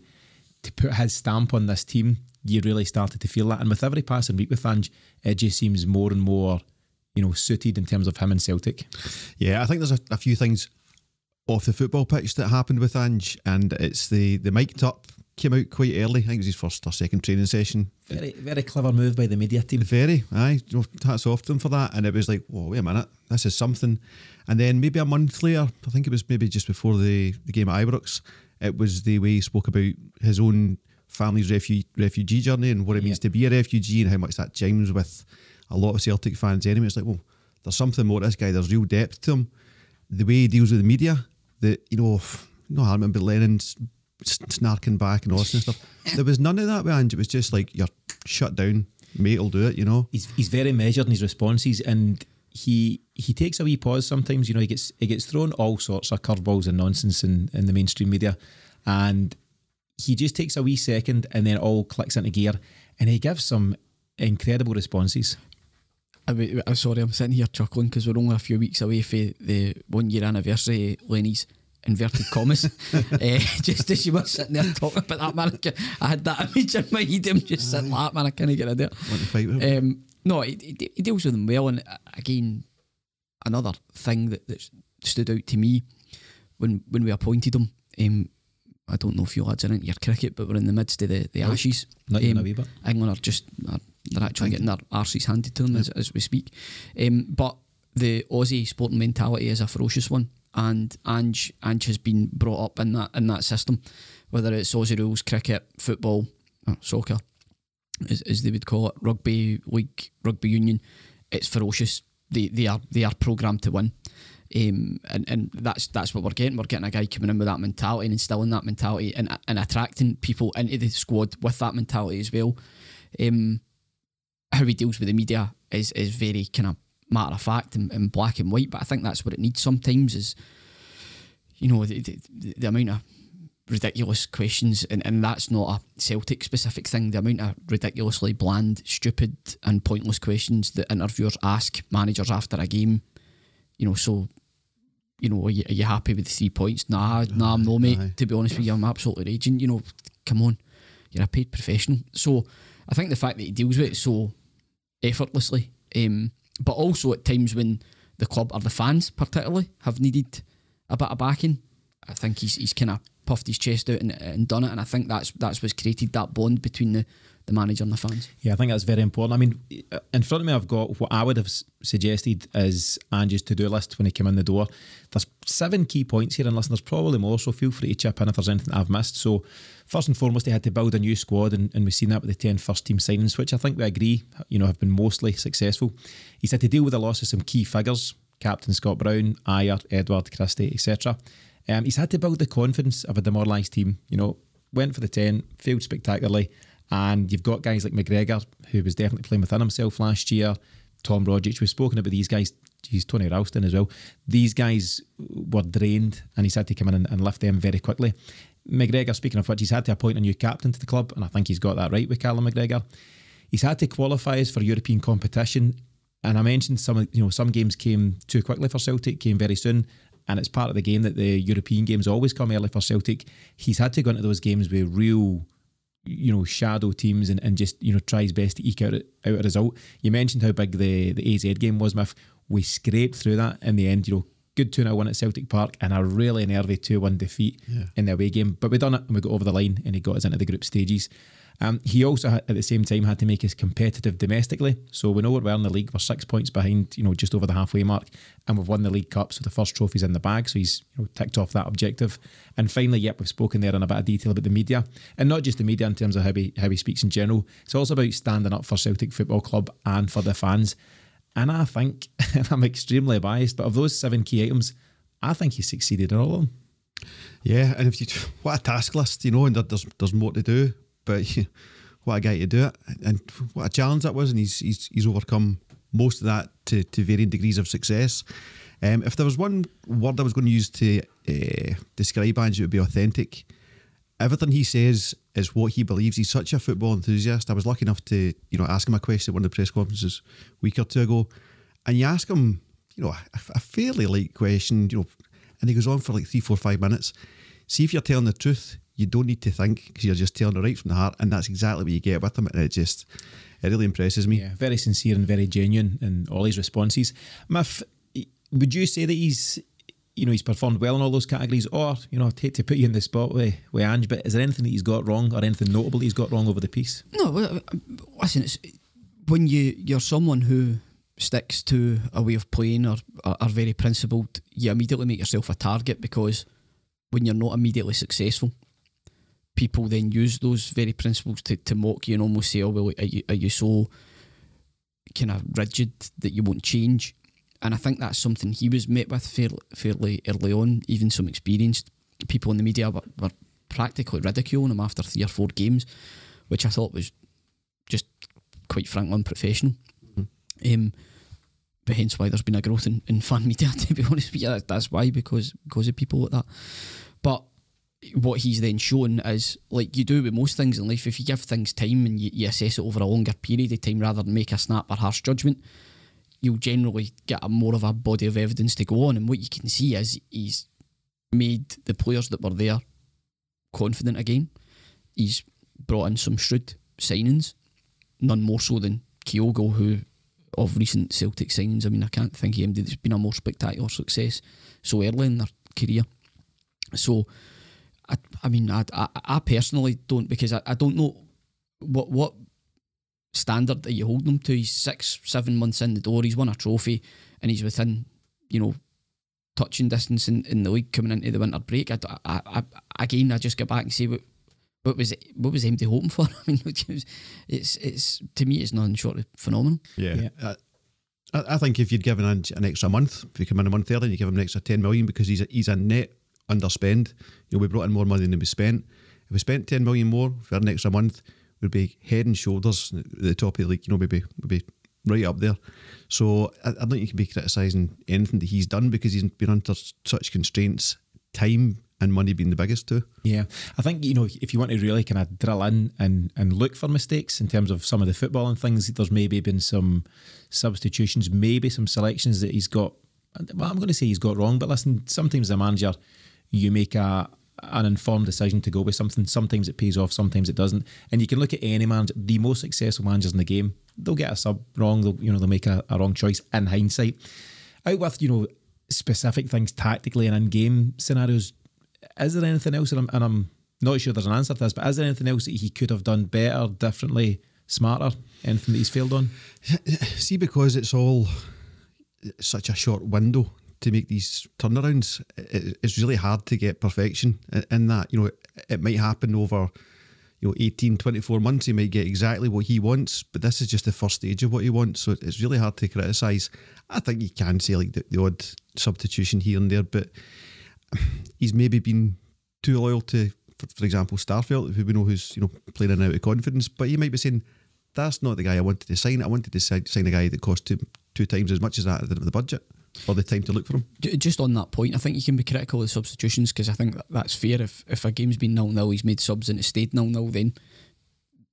to put his stamp on this team, you really started to feel that. And with every passing week with Ange, it just seems more and more, you know, suited in terms of him and Celtic. Yeah, I think there's a, a few things off the football pitch that happened with Ange, and it's the the mic'd up came out quite early. I think it was his first or second training session. Very, very clever move by the media team. Very, aye. Hats off to them for that. And it was like, whoa, wait a minute, this is something. And then maybe a month later, I think it was maybe just before the, the game at Ibrox, it was the way he spoke about his own family's refu- refugee journey and what it means to be a refugee and how much that chimes with a lot of Celtic fans anyway. It's like, well, there's something more to this guy. There's real depth to him. The way he deals with the media, the you know, know, I remember Lennon snarking back and all this and stuff. <laughs> There was none of that with Ange. It was just like you're shut down, mate. will do it. You know. he's he's very measured in his responses and he he takes a wee pause sometimes you know he gets he gets thrown all sorts of curveballs and nonsense in, in the mainstream media and he just takes a wee second and then it all clicks into gear and he gives some incredible responses I mean, I'm sorry, I'm sitting here chuckling because we're only a few weeks away from the one year anniversary of Lenny's inverted commas. uh, <laughs> <laughs> just as you were sitting there talking about that man, I had that image in my head, him just sitting like that, man, I can't get it there. Want to fight with him? Um, no, he, he, deals with them well, and uh, again, another thing that, that stood out to me when when we appointed him. Um, I don't know if you lads are into your cricket, but we're in the midst of the, the. Ashes. not even Um, a wee bit England are just are, they're actually getting their arses handed to them as, as we speak. Um, but the Aussie sporting mentality is a ferocious one, and Ange Ange has been brought up in that in that system, whether it's Aussie rules, cricket, football, uh, soccer, as, as they would call it, rugby league, rugby union. It's ferocious. They they are they are programmed to win. Um, and, and that's that's what we're getting. We're getting a guy coming in with that mentality and instilling that mentality and, and attracting people into the squad with that mentality as well. Um, how he deals with the media is is very kind of matter of fact and, and black and white. But I think that's what it needs sometimes. Is you know the, the, the amount of ridiculous questions, and, and that's not a Celtic specific thing. The amount of ridiculously bland, stupid, and pointless questions that interviewers ask managers after a game. You know, so you know, are you, are you happy with the three points? Nah, nah, I'm no, mate. Aye. To be honest with you, I'm absolutely raging. You know, come on, you're a paid professional. So I think the fact that he deals with it so effortlessly, um, but also at times when the club or the fans particularly have needed a bit of backing, I think he's he's kind of puffed his chest out and, and done it. And I think that's that's what's created that bond between the, the manager and the fans. Yeah, I think that's very important. I mean, in front of me, I've got what I would have suggested as Ange's to do list when he came in the door. There's seven key points here, and listen, there's probably more, so feel free to chip in if there's anything I've missed. So, first and foremost, he had to build a new squad, and, and we've seen that with the 10 first team signings, which I think we agree, you know, have been mostly successful. He's had to deal with the loss of some key figures Captain Scott Brown, Ajer, Edouard, Christie, etc. Um, he's had to build the confidence of a demoralised team. You know, went for the 10, failed spectacularly. And you've got guys like McGregor, who was definitely playing within himself last year. Tom Rogic, we've spoken about these guys. He's Tony Ralston as well. These guys were drained, and he's had to come in and, and lift them very quickly. McGregor, speaking of which, he's had to appoint a new captain to the club, and I think he's got that right with Callum McGregor. He's had to qualify us for European competition, and I mentioned some you know some games came too quickly for Celtic, came very soon, and it's part of the game that the European games always come early for Celtic. He's had to go into those games with real you know, shadow teams and, and just, you know, try his best to eke out, out a result. You mentioned how big the, the AZ game was, Miff. We scraped through that in the end, you know, good 2 0 win at Celtic Park and a really nervy 2 1 defeat Yeah. in the away game. But we done it and we got over the line and he got us into the group stages. Um, he also, had, at the same time, had to make us competitive domestically. So we know where we're in the league. We're six points behind, you know, just over the halfway mark, and we've won the League Cup. So the first trophy's in the bag. So he's you know ticked off that objective. And finally, yep, we've spoken there in a bit of detail about the media, and not just the media in terms of how he how he speaks in general. It's also about standing up for Celtic Football Club and for the fans. And I think, <laughs> and I'm extremely biased, but of those seven key items, I think he succeeded in all of them. Yeah, and if you <laughs> what a task list, you know, and there's there's more to do, but <laughs> what a guy to do it, and what a challenge that was, and he's he's he's overcome most of that to, to varying degrees of success. Um, if there was one word I was going to use to uh, describe Ange, it would be authentic. Everything he says is what he believes. He's such a football enthusiast. I was lucky enough to you know ask him a question at one of the press conferences a week or two ago, and you ask him, you know, a, a fairly light question, you know, and he goes on for like three, four, five minutes. See if you're telling the truth, you don't need to think because you're just telling it right from the heart, and that's exactly what you get with him. And it just, it really impresses me. Yeah, very sincere and very genuine in all his responses. Miff, would you say that he's, you know, he's performed well in all those categories, or you know, I'd hate to put you in the spot with with Ange, but is there anything that he's got wrong, or anything notable he's got wrong over the piece? No, uh, listen, it's when you you're someone who sticks to a way of playing or are, are very principled, you immediately make yourself a target because when you're not immediately successful, people then use those very principles to, to mock you and almost say, "Oh well, are you, are you so kind of rigid that you won't change. And I think that's something he was met with fairly, fairly early on. Even some experienced people in the media were, were practically ridiculing him after three or four games, which I thought was just quite frankly unprofessional. Mm-hmm. Um, but hence why there's been a growth in, in fan <laughs> media, to be honest with you. That's why, because because of people like that. But what he's then shown is like you do with most things in life, if you give things time and you, you assess it over a longer period of time rather than make a snap or harsh judgment, you'll generally get a more of a body of evidence to go on. And what you can see is he's made the players that were there confident again. He's brought in some shrewd signings, none more so than Kyogo, who of recent Celtic signings, I mean, I can't think of anybody that's been a more spectacular success so early in their career. So, I, I mean, I, I, I personally don't because I, I don't know what what standard that you hold them to. He's six, seven months in the door. He's won a trophy, and he's within, you know, touching distance in, in the league coming into the winter break. I, I, I, again, I just go back and say what what was it, what was MD hoping for? <laughs> I mean, it's it's to me, it's nothing short of phenomenal. Yeah, yeah. I, I think if you'd given an, an extra month, if you come in a month early, and you give him an extra ten million because he's a, he's a net underspend. You know, we brought in more money than we spent. If we spent ten million more for an extra month, we'd be head and shoulders at the top of the league. You know, maybe we'd be right up there. So I, I don't think you can be criticising anything that he's done because he's been under such constraints, time and money being the biggest two. Yeah, I think you know if you want to really kind of drill in and and look for mistakes in terms of some of the football and things, there's maybe been some substitutions, maybe some selections that he's got. Well, I'm going to say he's got wrong, but listen, sometimes a manager you make a an informed decision to go with something. Sometimes it pays off, sometimes it doesn't. And you can look at any manager, the most successful managers in the game, they'll get a sub wrong. They'll you know they'll make a, a wrong choice in hindsight. Out with you know specific things tactically and in game scenarios. Is there anything else? And I'm, and I'm not sure there's an answer to this, but is there anything else that he could have done better, differently, smarter? Anything that he's failed on? <laughs> See, because it's all such a short window to make these turnarounds, it's really hard to get perfection in that. You know, it might happen over you know 18 24 months he might get exactly what he wants but this is just the first stage of what he wants so it's really hard to criticise I think you can say like the, the odd substitution here and there but he's maybe been too loyal to for, for example Starfelt who we know who's you know playing in out of confidence but he might be saying that's not the guy I wanted to sign I wanted to sign a guy that cost two, two times as much as that I did with the budget or the time to look for him. Just on that point, I think you can be critical of the substitutions because I think that's fair. If if a game's been nil nil, he's made subs and it stayed nil nil, then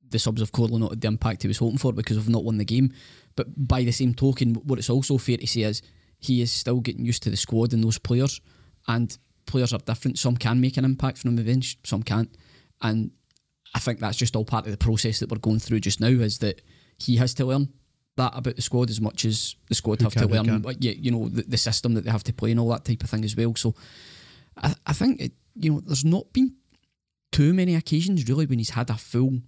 the subs have clearly not had the impact he was hoping for because of not won the game. But by the same token, what it's also fair to say is he is still getting used to the squad and those players, and players are different. Some can make an impact from the bench, some can't, and I think that's just all part of the process that we're going through just now. Is that he has to learn that about the squad as much as the squad who have can, to learn, you, you know, the, the, system that they have to play and all that type of thing as well. So I, I think, it, you know, there's not been too many occasions really when he's had a full,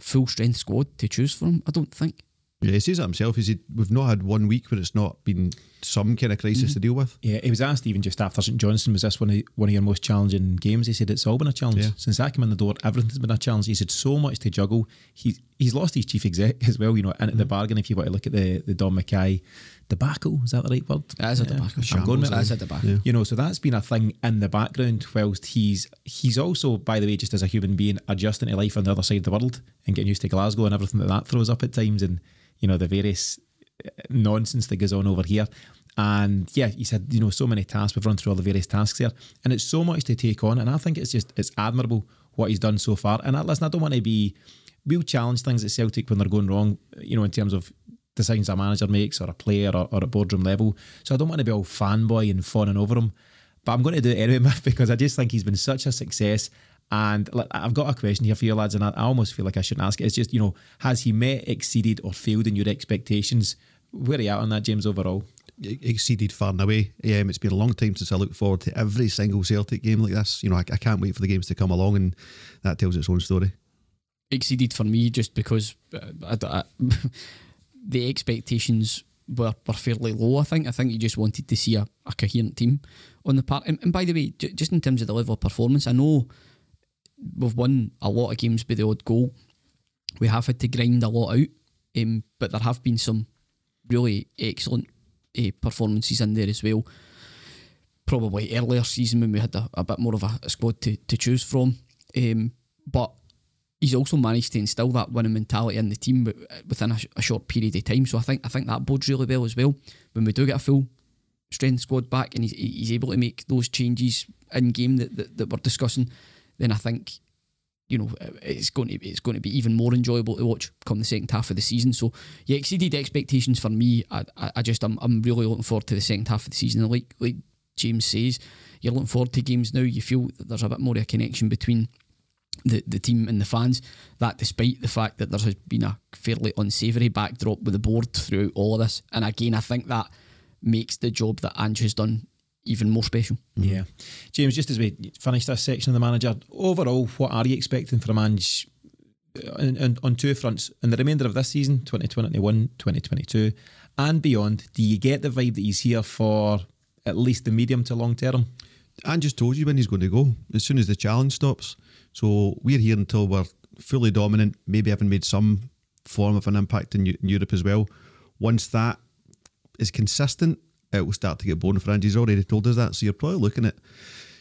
full strength squad to choose from. I don't think. Yeah, he says that himself. He said, We've not had one week where it's not been some kind of crisis mm-hmm. to deal with. Yeah, he was asked even just after St Johnstone, was this one of, one of your most challenging games? He said, It's all been a challenge. Yeah. Since I came in the door, everything's been a challenge. He said, So much to juggle. He's, he's lost his chief exec as well, you know, into mm-hmm. the bargain. If you want to look at the, the Dom McKay debacle, is that the right word? That is a debacle. I'm going with that. that is a debacle. Yeah. You know, so that's been a thing in the background, whilst he's he's also, by the way, just as a human being, adjusting to life on the other side of the world and getting used to Glasgow and everything that that throws up at times. And you know, the various uh, nonsense that goes on over here. And yeah, he said, you know, so many tasks. We've run through all the various tasks here, and it's so much to take on. And I think it's just it's admirable what he's done so far. And I, listen, I don't want to be. We'll challenge things at Celtic when they're going wrong, you know, in terms of decisions a manager makes or a player or, or at boardroom level. So I don't want to be all fanboy and fawning over him. But I'm going to do it anyway, <laughs> because I just think he's been such a success. And I've got a question here for you, lads, and I almost feel like I shouldn't ask it. It's just, you know, has he met, exceeded, or failed in your expectations? Where are you at on that, James, overall? Exceeded far and away. Yeah, it's been a long time since I look forward to every single Celtic game like this. You know, I, I can't wait for the games to come along, and that tells its own story. Exceeded for me just because uh, I, I, <laughs> the expectations were, were fairly low. I think. I think you just wanted to see a, a coherent team on the part. And, and by the way, j- just in terms of the level of performance, I know we've won a lot of games by the odd goal. We have had to grind a lot out Um, but there have been some really excellent uh, performances in there as well. Probably earlier season when we had a, a bit more of a, a squad to, to choose from. Um, but he's also managed to instill that winning mentality in the team within a, a, short period of time. So I think I think that bodes really well as well. When we do get a full strength squad back and he's, he's able to make those changes in game that, that, that we're discussing, then I think you know it's going to it's going to be even more enjoyable to watch come the second half of the season. So yeah, exceeded expectations for me. I, I, I just I'm, I'm really looking forward to the second half of the season. Like like James says, you're looking forward to games now. You feel there's a bit more of a connection between the, the team and the fans. That despite the fact that there has been a fairly unsavoury backdrop with the board throughout all of this. And again, I think that makes the job that Ange has done even more special. Mm-hmm. Yeah. James, just as we finish this section of the manager, overall, what are you expecting from Ange uh, on, on, on two fronts in the remainder of this season, 2021, 2022, and beyond? Do you get the vibe that he's here for at least the medium to long term? Ange just told you when he's going to go, as soon as the challenge stops. So we're here until we're fully dominant, maybe having made some form of an impact in, in Europe as well. Once that is consistent, it will start to get boring for. He's already told us that. So you're probably looking at,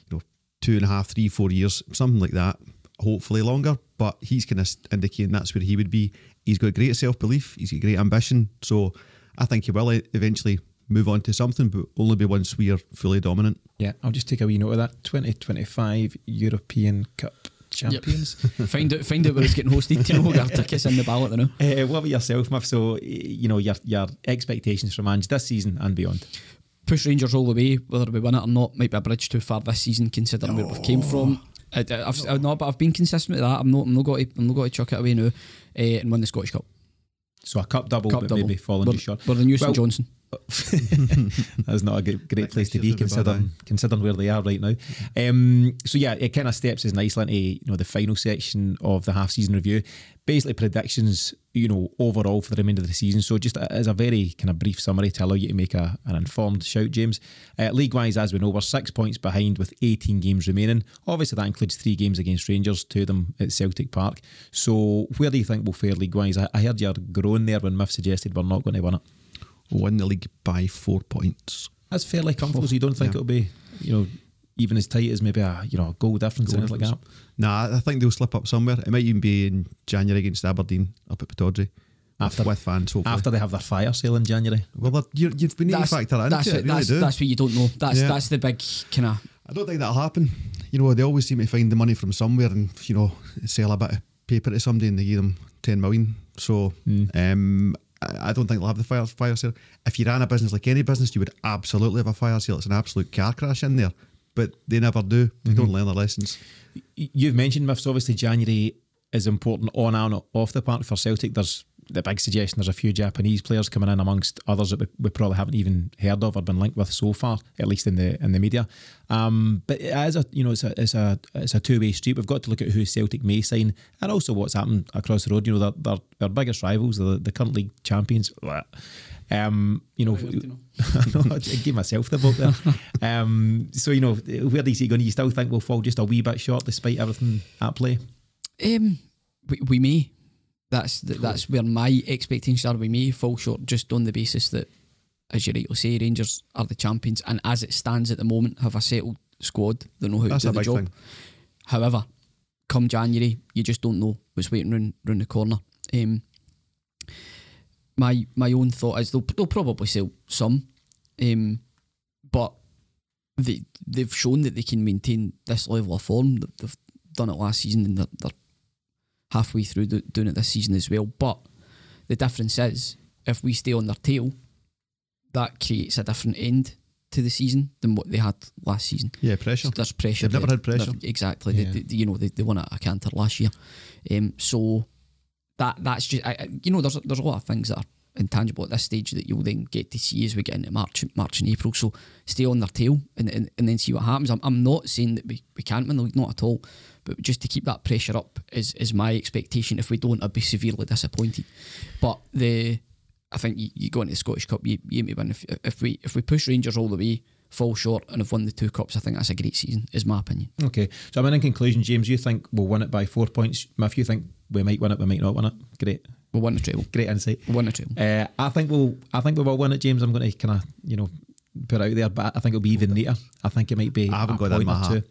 you know, two and a half, three, four years, something like that. Hopefully longer, but he's kind of indicating that's where he would be. He's got great self belief. He's got great ambition. So I think he will eventually move on to something, but only be once we are fully dominant. Yeah, I'll just take a wee note of that. 2025 European Cup champions. Yep. <laughs> find out find out where it's getting hosted. You know, tickets in the ballot. You know. Uh, what about yourself, Muff? So you know your your expectations from Ange this season and beyond. Push Rangers all the way, whether we win it or not. Might be a bridge too far this season, considering where we came from. I, have no. no, but I've been consistent with that. I'm not. I'm not going to. I'm not going to chuck it away now uh, and win the Scottish Cup. So a cup double, cup but double. maybe falling we're, short. We're the new well, Johnson. <laughs> That's not a great, great place to be considering considering where they are right now. Um, so yeah, it kind of steps us nicely into you know the final section of the half season review. Basically predictions, you know, overall for the remainder of the season. So just as a very kind of brief summary to allow you to make a, an informed shout, James. Uh, league wise, as we know, we're six points behind with 18 games remaining. Obviously, that includes three games against Rangers, two of them at Celtic Park. So where do you think we'll fare league wise? I, I heard your groan there when Miff suggested we're not going to win it win the league by four points. That's fairly comfortable. So you don't think yeah. it'll be, you know, even as tight as maybe a you know a goal difference goal like that. Nah, I think they'll slip up somewhere. It might even be in January against Aberdeen up at Pittodrie. After with fans, hopefully. after they have their fire sale in January. Well, you, you've been to factor into that's it. Really that's, do. that's what you don't know. That's yeah. that's the big kind of. I don't think that'll happen. You know, they always seem to find the money from somewhere and you know sell a bit of paper to somebody and they give them ten million. So mm. um, I don't think they'll have the fire fire sale. If you ran a business like any business, you would absolutely have a fire sale. It's an absolute car crash in there, but they never do. They mm-hmm. don't learn their lessons. You've mentioned Miffs. Obviously, January is important on and off the park for Celtic. There's the big suggestion there's a few Japanese players coming in amongst others that we, we, probably haven't even heard of or been linked with so far, at least in the in the media. Um, but as a you know, it's a it's a it's a two way street. We've got to look at who Celtic may sign and also what's happened across the road. You know, they're, they're their biggest rivals, the the current league champions. Um, you know, I give <laughs> myself the vote there. <laughs> um, so you know, where do you see going? You still think we'll fall just a wee bit short despite everything at play? Um, we, we may that's the, that's where my expectations are. We may fall short just on the basis that, as you rightly say, Rangers are the champions, and as it stands at the moment, have a settled squad. They know how that's to do the job. Thing. However, come January, you just don't know what's waiting round, round the corner. Um, my my own thought is they'll, they'll probably sell some, um, but they they've shown that they can maintain this level of form. They've done it last season, and they're, they're halfway through do, doing it this season as well. But the difference is, if we stay on their tail, that creates a different end to the season than what they had last season. Yeah, pressure. So there's pressure. They've never had pressure. Exactly. Yeah. They, they, you know, they, they won a, a canter last year. Um, so that that's just, I, you know, there's there's a lot of things that are intangible at this stage that you'll then get to see as we get into March, March and April. So stay on their tail and, and, and then see what happens. I'm, I'm not saying that we, we can't win the league, not at all. But just to keep that pressure up is is my expectation. If we don't, I'd be severely disappointed. But the I think you, you go into the Scottish Cup, you, you may win. If, if we if we push Rangers all the way, fall short and have won the two cups, I think that's a great season, is my opinion. Okay, so I mean, in conclusion, James, you think we'll win it by four points. If you think we might win it, we might not win it. Great, We'll win the treble. great insight. We'll win the treble. Uh, I think we'll. I think we will win it, James. I'm going to kind of you know put out there, but I think it'll be even neater. I think it might be. I haven't a got that in point my or hat. two.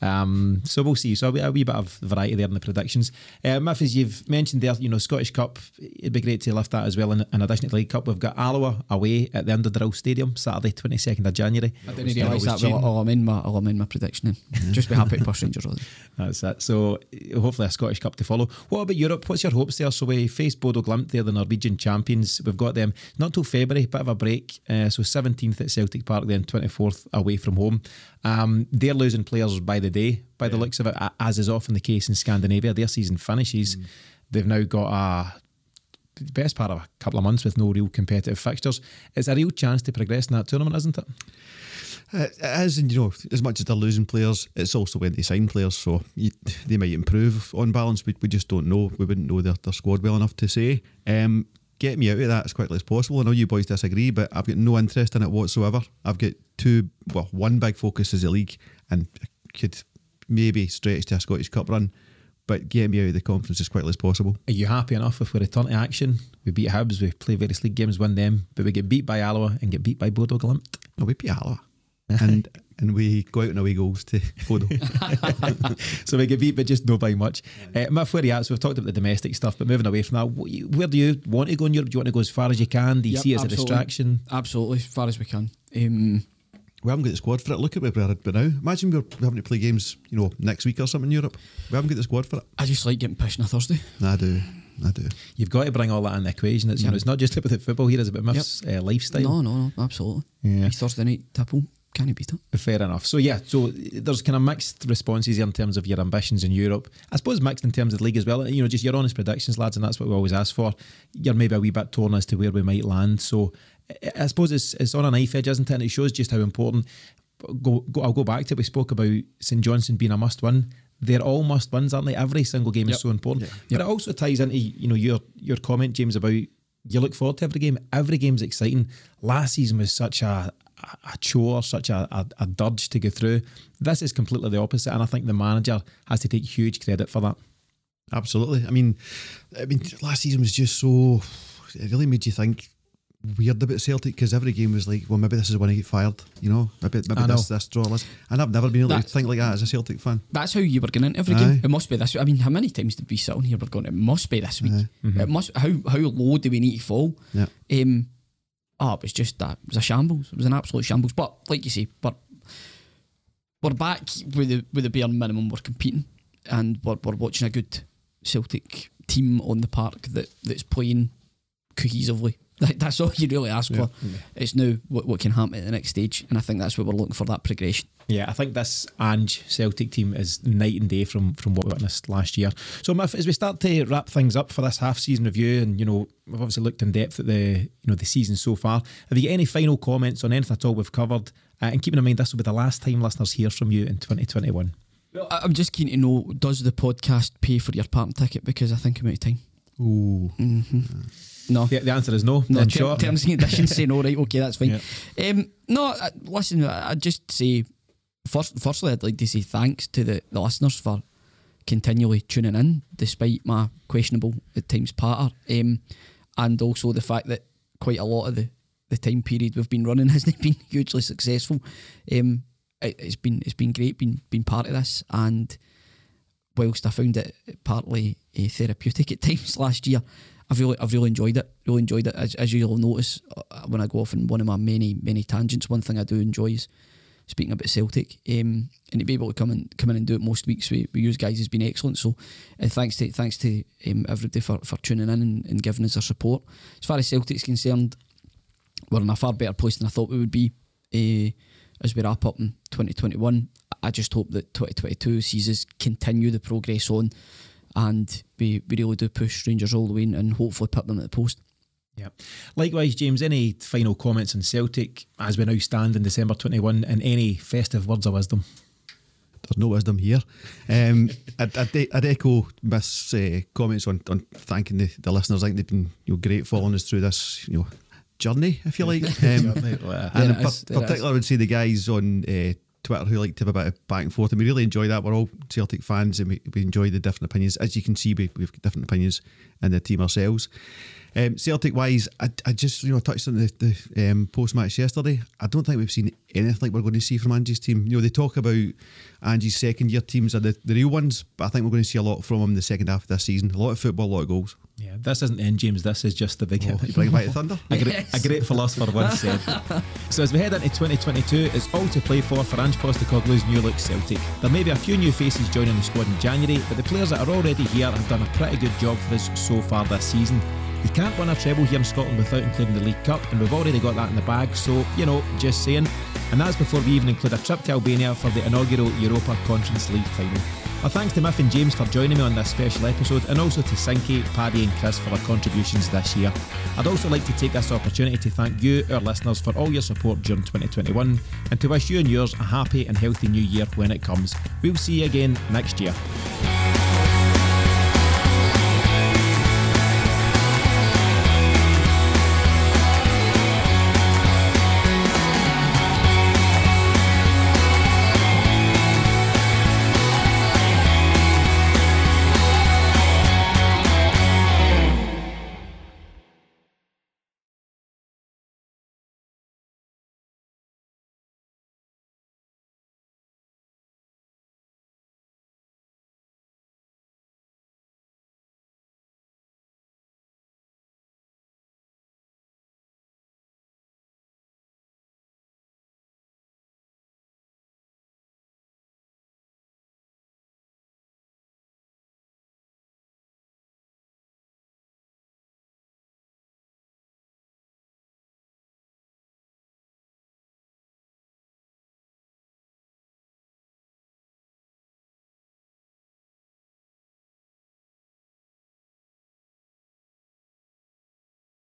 Um, so we'll see. So a wee, a wee bit of variety there in the predictions. Uh, Miff, as you've mentioned there, you know Scottish Cup. It'd be great to lift that as well. In, in addition to League Cup, we've got Alloa away at the Indodrill Stadium Saturday, twenty second of January. I didn't realise that. Well, I'll amend my, I'm in my prediction. Then. <laughs> Just be happy push Rangers. That's it. So hopefully a Scottish Cup to follow. What about Europe? What's your hopes there? So we face Bodo Glimt, they're the Norwegian champions. We've got them not till February, bit of a break. Uh, so 17th at Celtic Park, then 24th away from home. Um, they're losing players by the day, by the looks of it, as is often the case in Scandinavia. Their season finishes. They've now got a the best part of a couple of months with no real competitive fixtures. It's a real chance to progress in that tournament, isn't it? Uh, It is, and you know, as much as they're losing players, it's also when they sign players, so you, they might improve on balance. We, we just don't know. We wouldn't know their, their squad well enough to say. Um, get me out of that as quickly as possible. I know you boys disagree, but I've got no interest in it whatsoever. I've got two, well, one big focus is the league, and could maybe stretch to a Scottish Cup run, but get me out of the conference as quickly as possible. Are you happy enough if we return to action? We beat Hibs, we play various league games, win them, but we get beat by Alloa and get beat by Bodo Glimt. No, we beat Alloa. <laughs> and and we go out on away goals to <laughs> Bodo. <laughs> so we get beat, but just no by much. Uh, Miff, where are you at? So we've talked about the domestic stuff, but moving away from that, where do you want to go in Europe? Do you want to go as far as you can? Do you Yep, see it as absolutely. a distraction? Absolutely, as far as we can. Um, We haven't got the squad for it. Look at where we're at but now. Imagine we're having to play games, you know, next week or something in Europe. We haven't got the squad for it. I just like getting pushed on a Thursday. Nah, I do. I do. You've got to bring all that in the equation. It's, you know, it's not just about the football here, it's about Miff's uh, lifestyle. No, no, no, absolutely. Yeah. A Thursday night tipple, can't beat it. Fair enough. So yeah, so there's kind of mixed responses here in terms of your ambitions in Europe. I suppose mixed in terms of the league as well. You know, just your honest predictions, lads, and that's what we always ask for. You're maybe a wee bit torn as to where we might land. So I- I suppose it's it's on a knife edge, isn't it? And it shows just how important. Go, go, I'll go back to it. We spoke about St Johnstone being a must win. They're all must wins, aren't they? Every single game Yep. is so important. But it also ties into you know your your comment, James, about you look forward to every game. Every game's exciting. Last season was such a a chore, such a, a, a dirge to go through. This is completely the opposite, and I think the manager has to take huge credit for that. Absolutely. I mean, I mean, last season was just so. It really made you think weird about Celtic because every game was like, well, maybe this is when I get fired. You know, maybe maybe I know. this this drawless. And I've never been able to think like that as a Celtic fan. That's how you were going into every Aye. game. It must be this. I mean, how many times did we sit on here? We're going. It must be this week. It must. How how low do we need to fall? Yeah. Um. Oh, it was just that. It was a shambles. It was an absolute shambles. But like you say, but we're back with the with the bare minimum. We're competing, and we're, we're watching a good Celtic team on the park that that's playing cohesively. Like, that's all you really ask for. It's now what, what can happen at the next stage, and I think that's what we're looking for. That progression. Yeah, I think this Ange Celtic team is night and day from from what we witnessed last year. So, as we start to wrap things up for this half season review, and you know we've obviously looked in depth at the you know the season so far. Have you got any final comments on anything at all we've covered? Uh, and keeping in mind this will be the last time listeners hear from you in 2021. I- I'm just keen to know: Does the podcast pay for your parking ticket? Because I think I'm out of time. Ooh, No. The, the answer is no. No, in ter- short, terms and conditions say no, right? Okay, that's fine. Um, no, I- listen, I- I'd just say, first, firstly, I'd like to say thanks to the, the listeners for continually tuning in, despite my questionable at times patter, um, and also the fact that quite a lot of the, the time period we've been running <laughs> hasn't been hugely successful. Um, it, it's been it's been great being being part of this, and whilst I found it partly uh, therapeutic at <laughs> times last year, I've really I've really enjoyed it. Really enjoyed it. As, as you'll notice uh, when I go off on one of my many many tangents, one thing I do enjoy is speaking about Celtic. Um, and to be able to come and come in and do it most weeks with, with you guys has been excellent. So uh, thanks to thanks to um, everybody for, for tuning in and, and giving us their support. As far as Celtic's concerned, we're in a far better place than I thought we would be uh, as we wrap up in 2021. I just hope that 2022 sees us continue the progress on and we, we really do push Rangers all the way in and hopefully put them at the post. Yeah. Likewise, James, any final comments on Celtic as we now stand in December 21 and any festive words of wisdom? there's no wisdom here. Um, <laughs> I'd, I'd, I'd echo Miss uh, comments on, on thanking the, the listeners. I think they've been you know, great following us through this you know journey, if you like. <laughs> Um, Yeah, and yeah. in par- is, there it is. particular, I would say the guys on uh, Twitter who like to have a bit of back and forth, and we really enjoy that. We're all Celtic fans, and we, we enjoy the different opinions. As you can see, we, we've different opinions in the team ourselves. Um, Celtic wise, I, I just you know touched on the, the um, post match yesterday. I don't think we've seen anything like we're going to see from Ange's team. You know they talk about Ange's second year teams are the, the real ones, but I think we're going to see a lot from them in the second half of this season. A lot of football, a lot of goals. Yeah, this isn't end, James. This is just the beginning. Oh, you bring back the thunder. <laughs> A great, a great philosopher once said. so as we head into 2022, it's all to play for for Ange Postecoglou's new look Celtic. There may be a few new faces joining the squad in January, but the players that are already here have done a pretty good job for us so far this season. You can't win a treble here in Scotland without including the League Cup, and we've already got that in the bag, so, you know, just saying. And that's before we even include a trip to Albania for the inaugural Europa Conference League final. My thanks to Miff and James for joining me on this special episode, and also to Sinky, Paddy, and Chris for their contributions this year. I'd also like to take this opportunity to thank you, our listeners, for all your support during 2021, and to wish you and yours a happy and healthy new year when it comes. We'll see you again next year.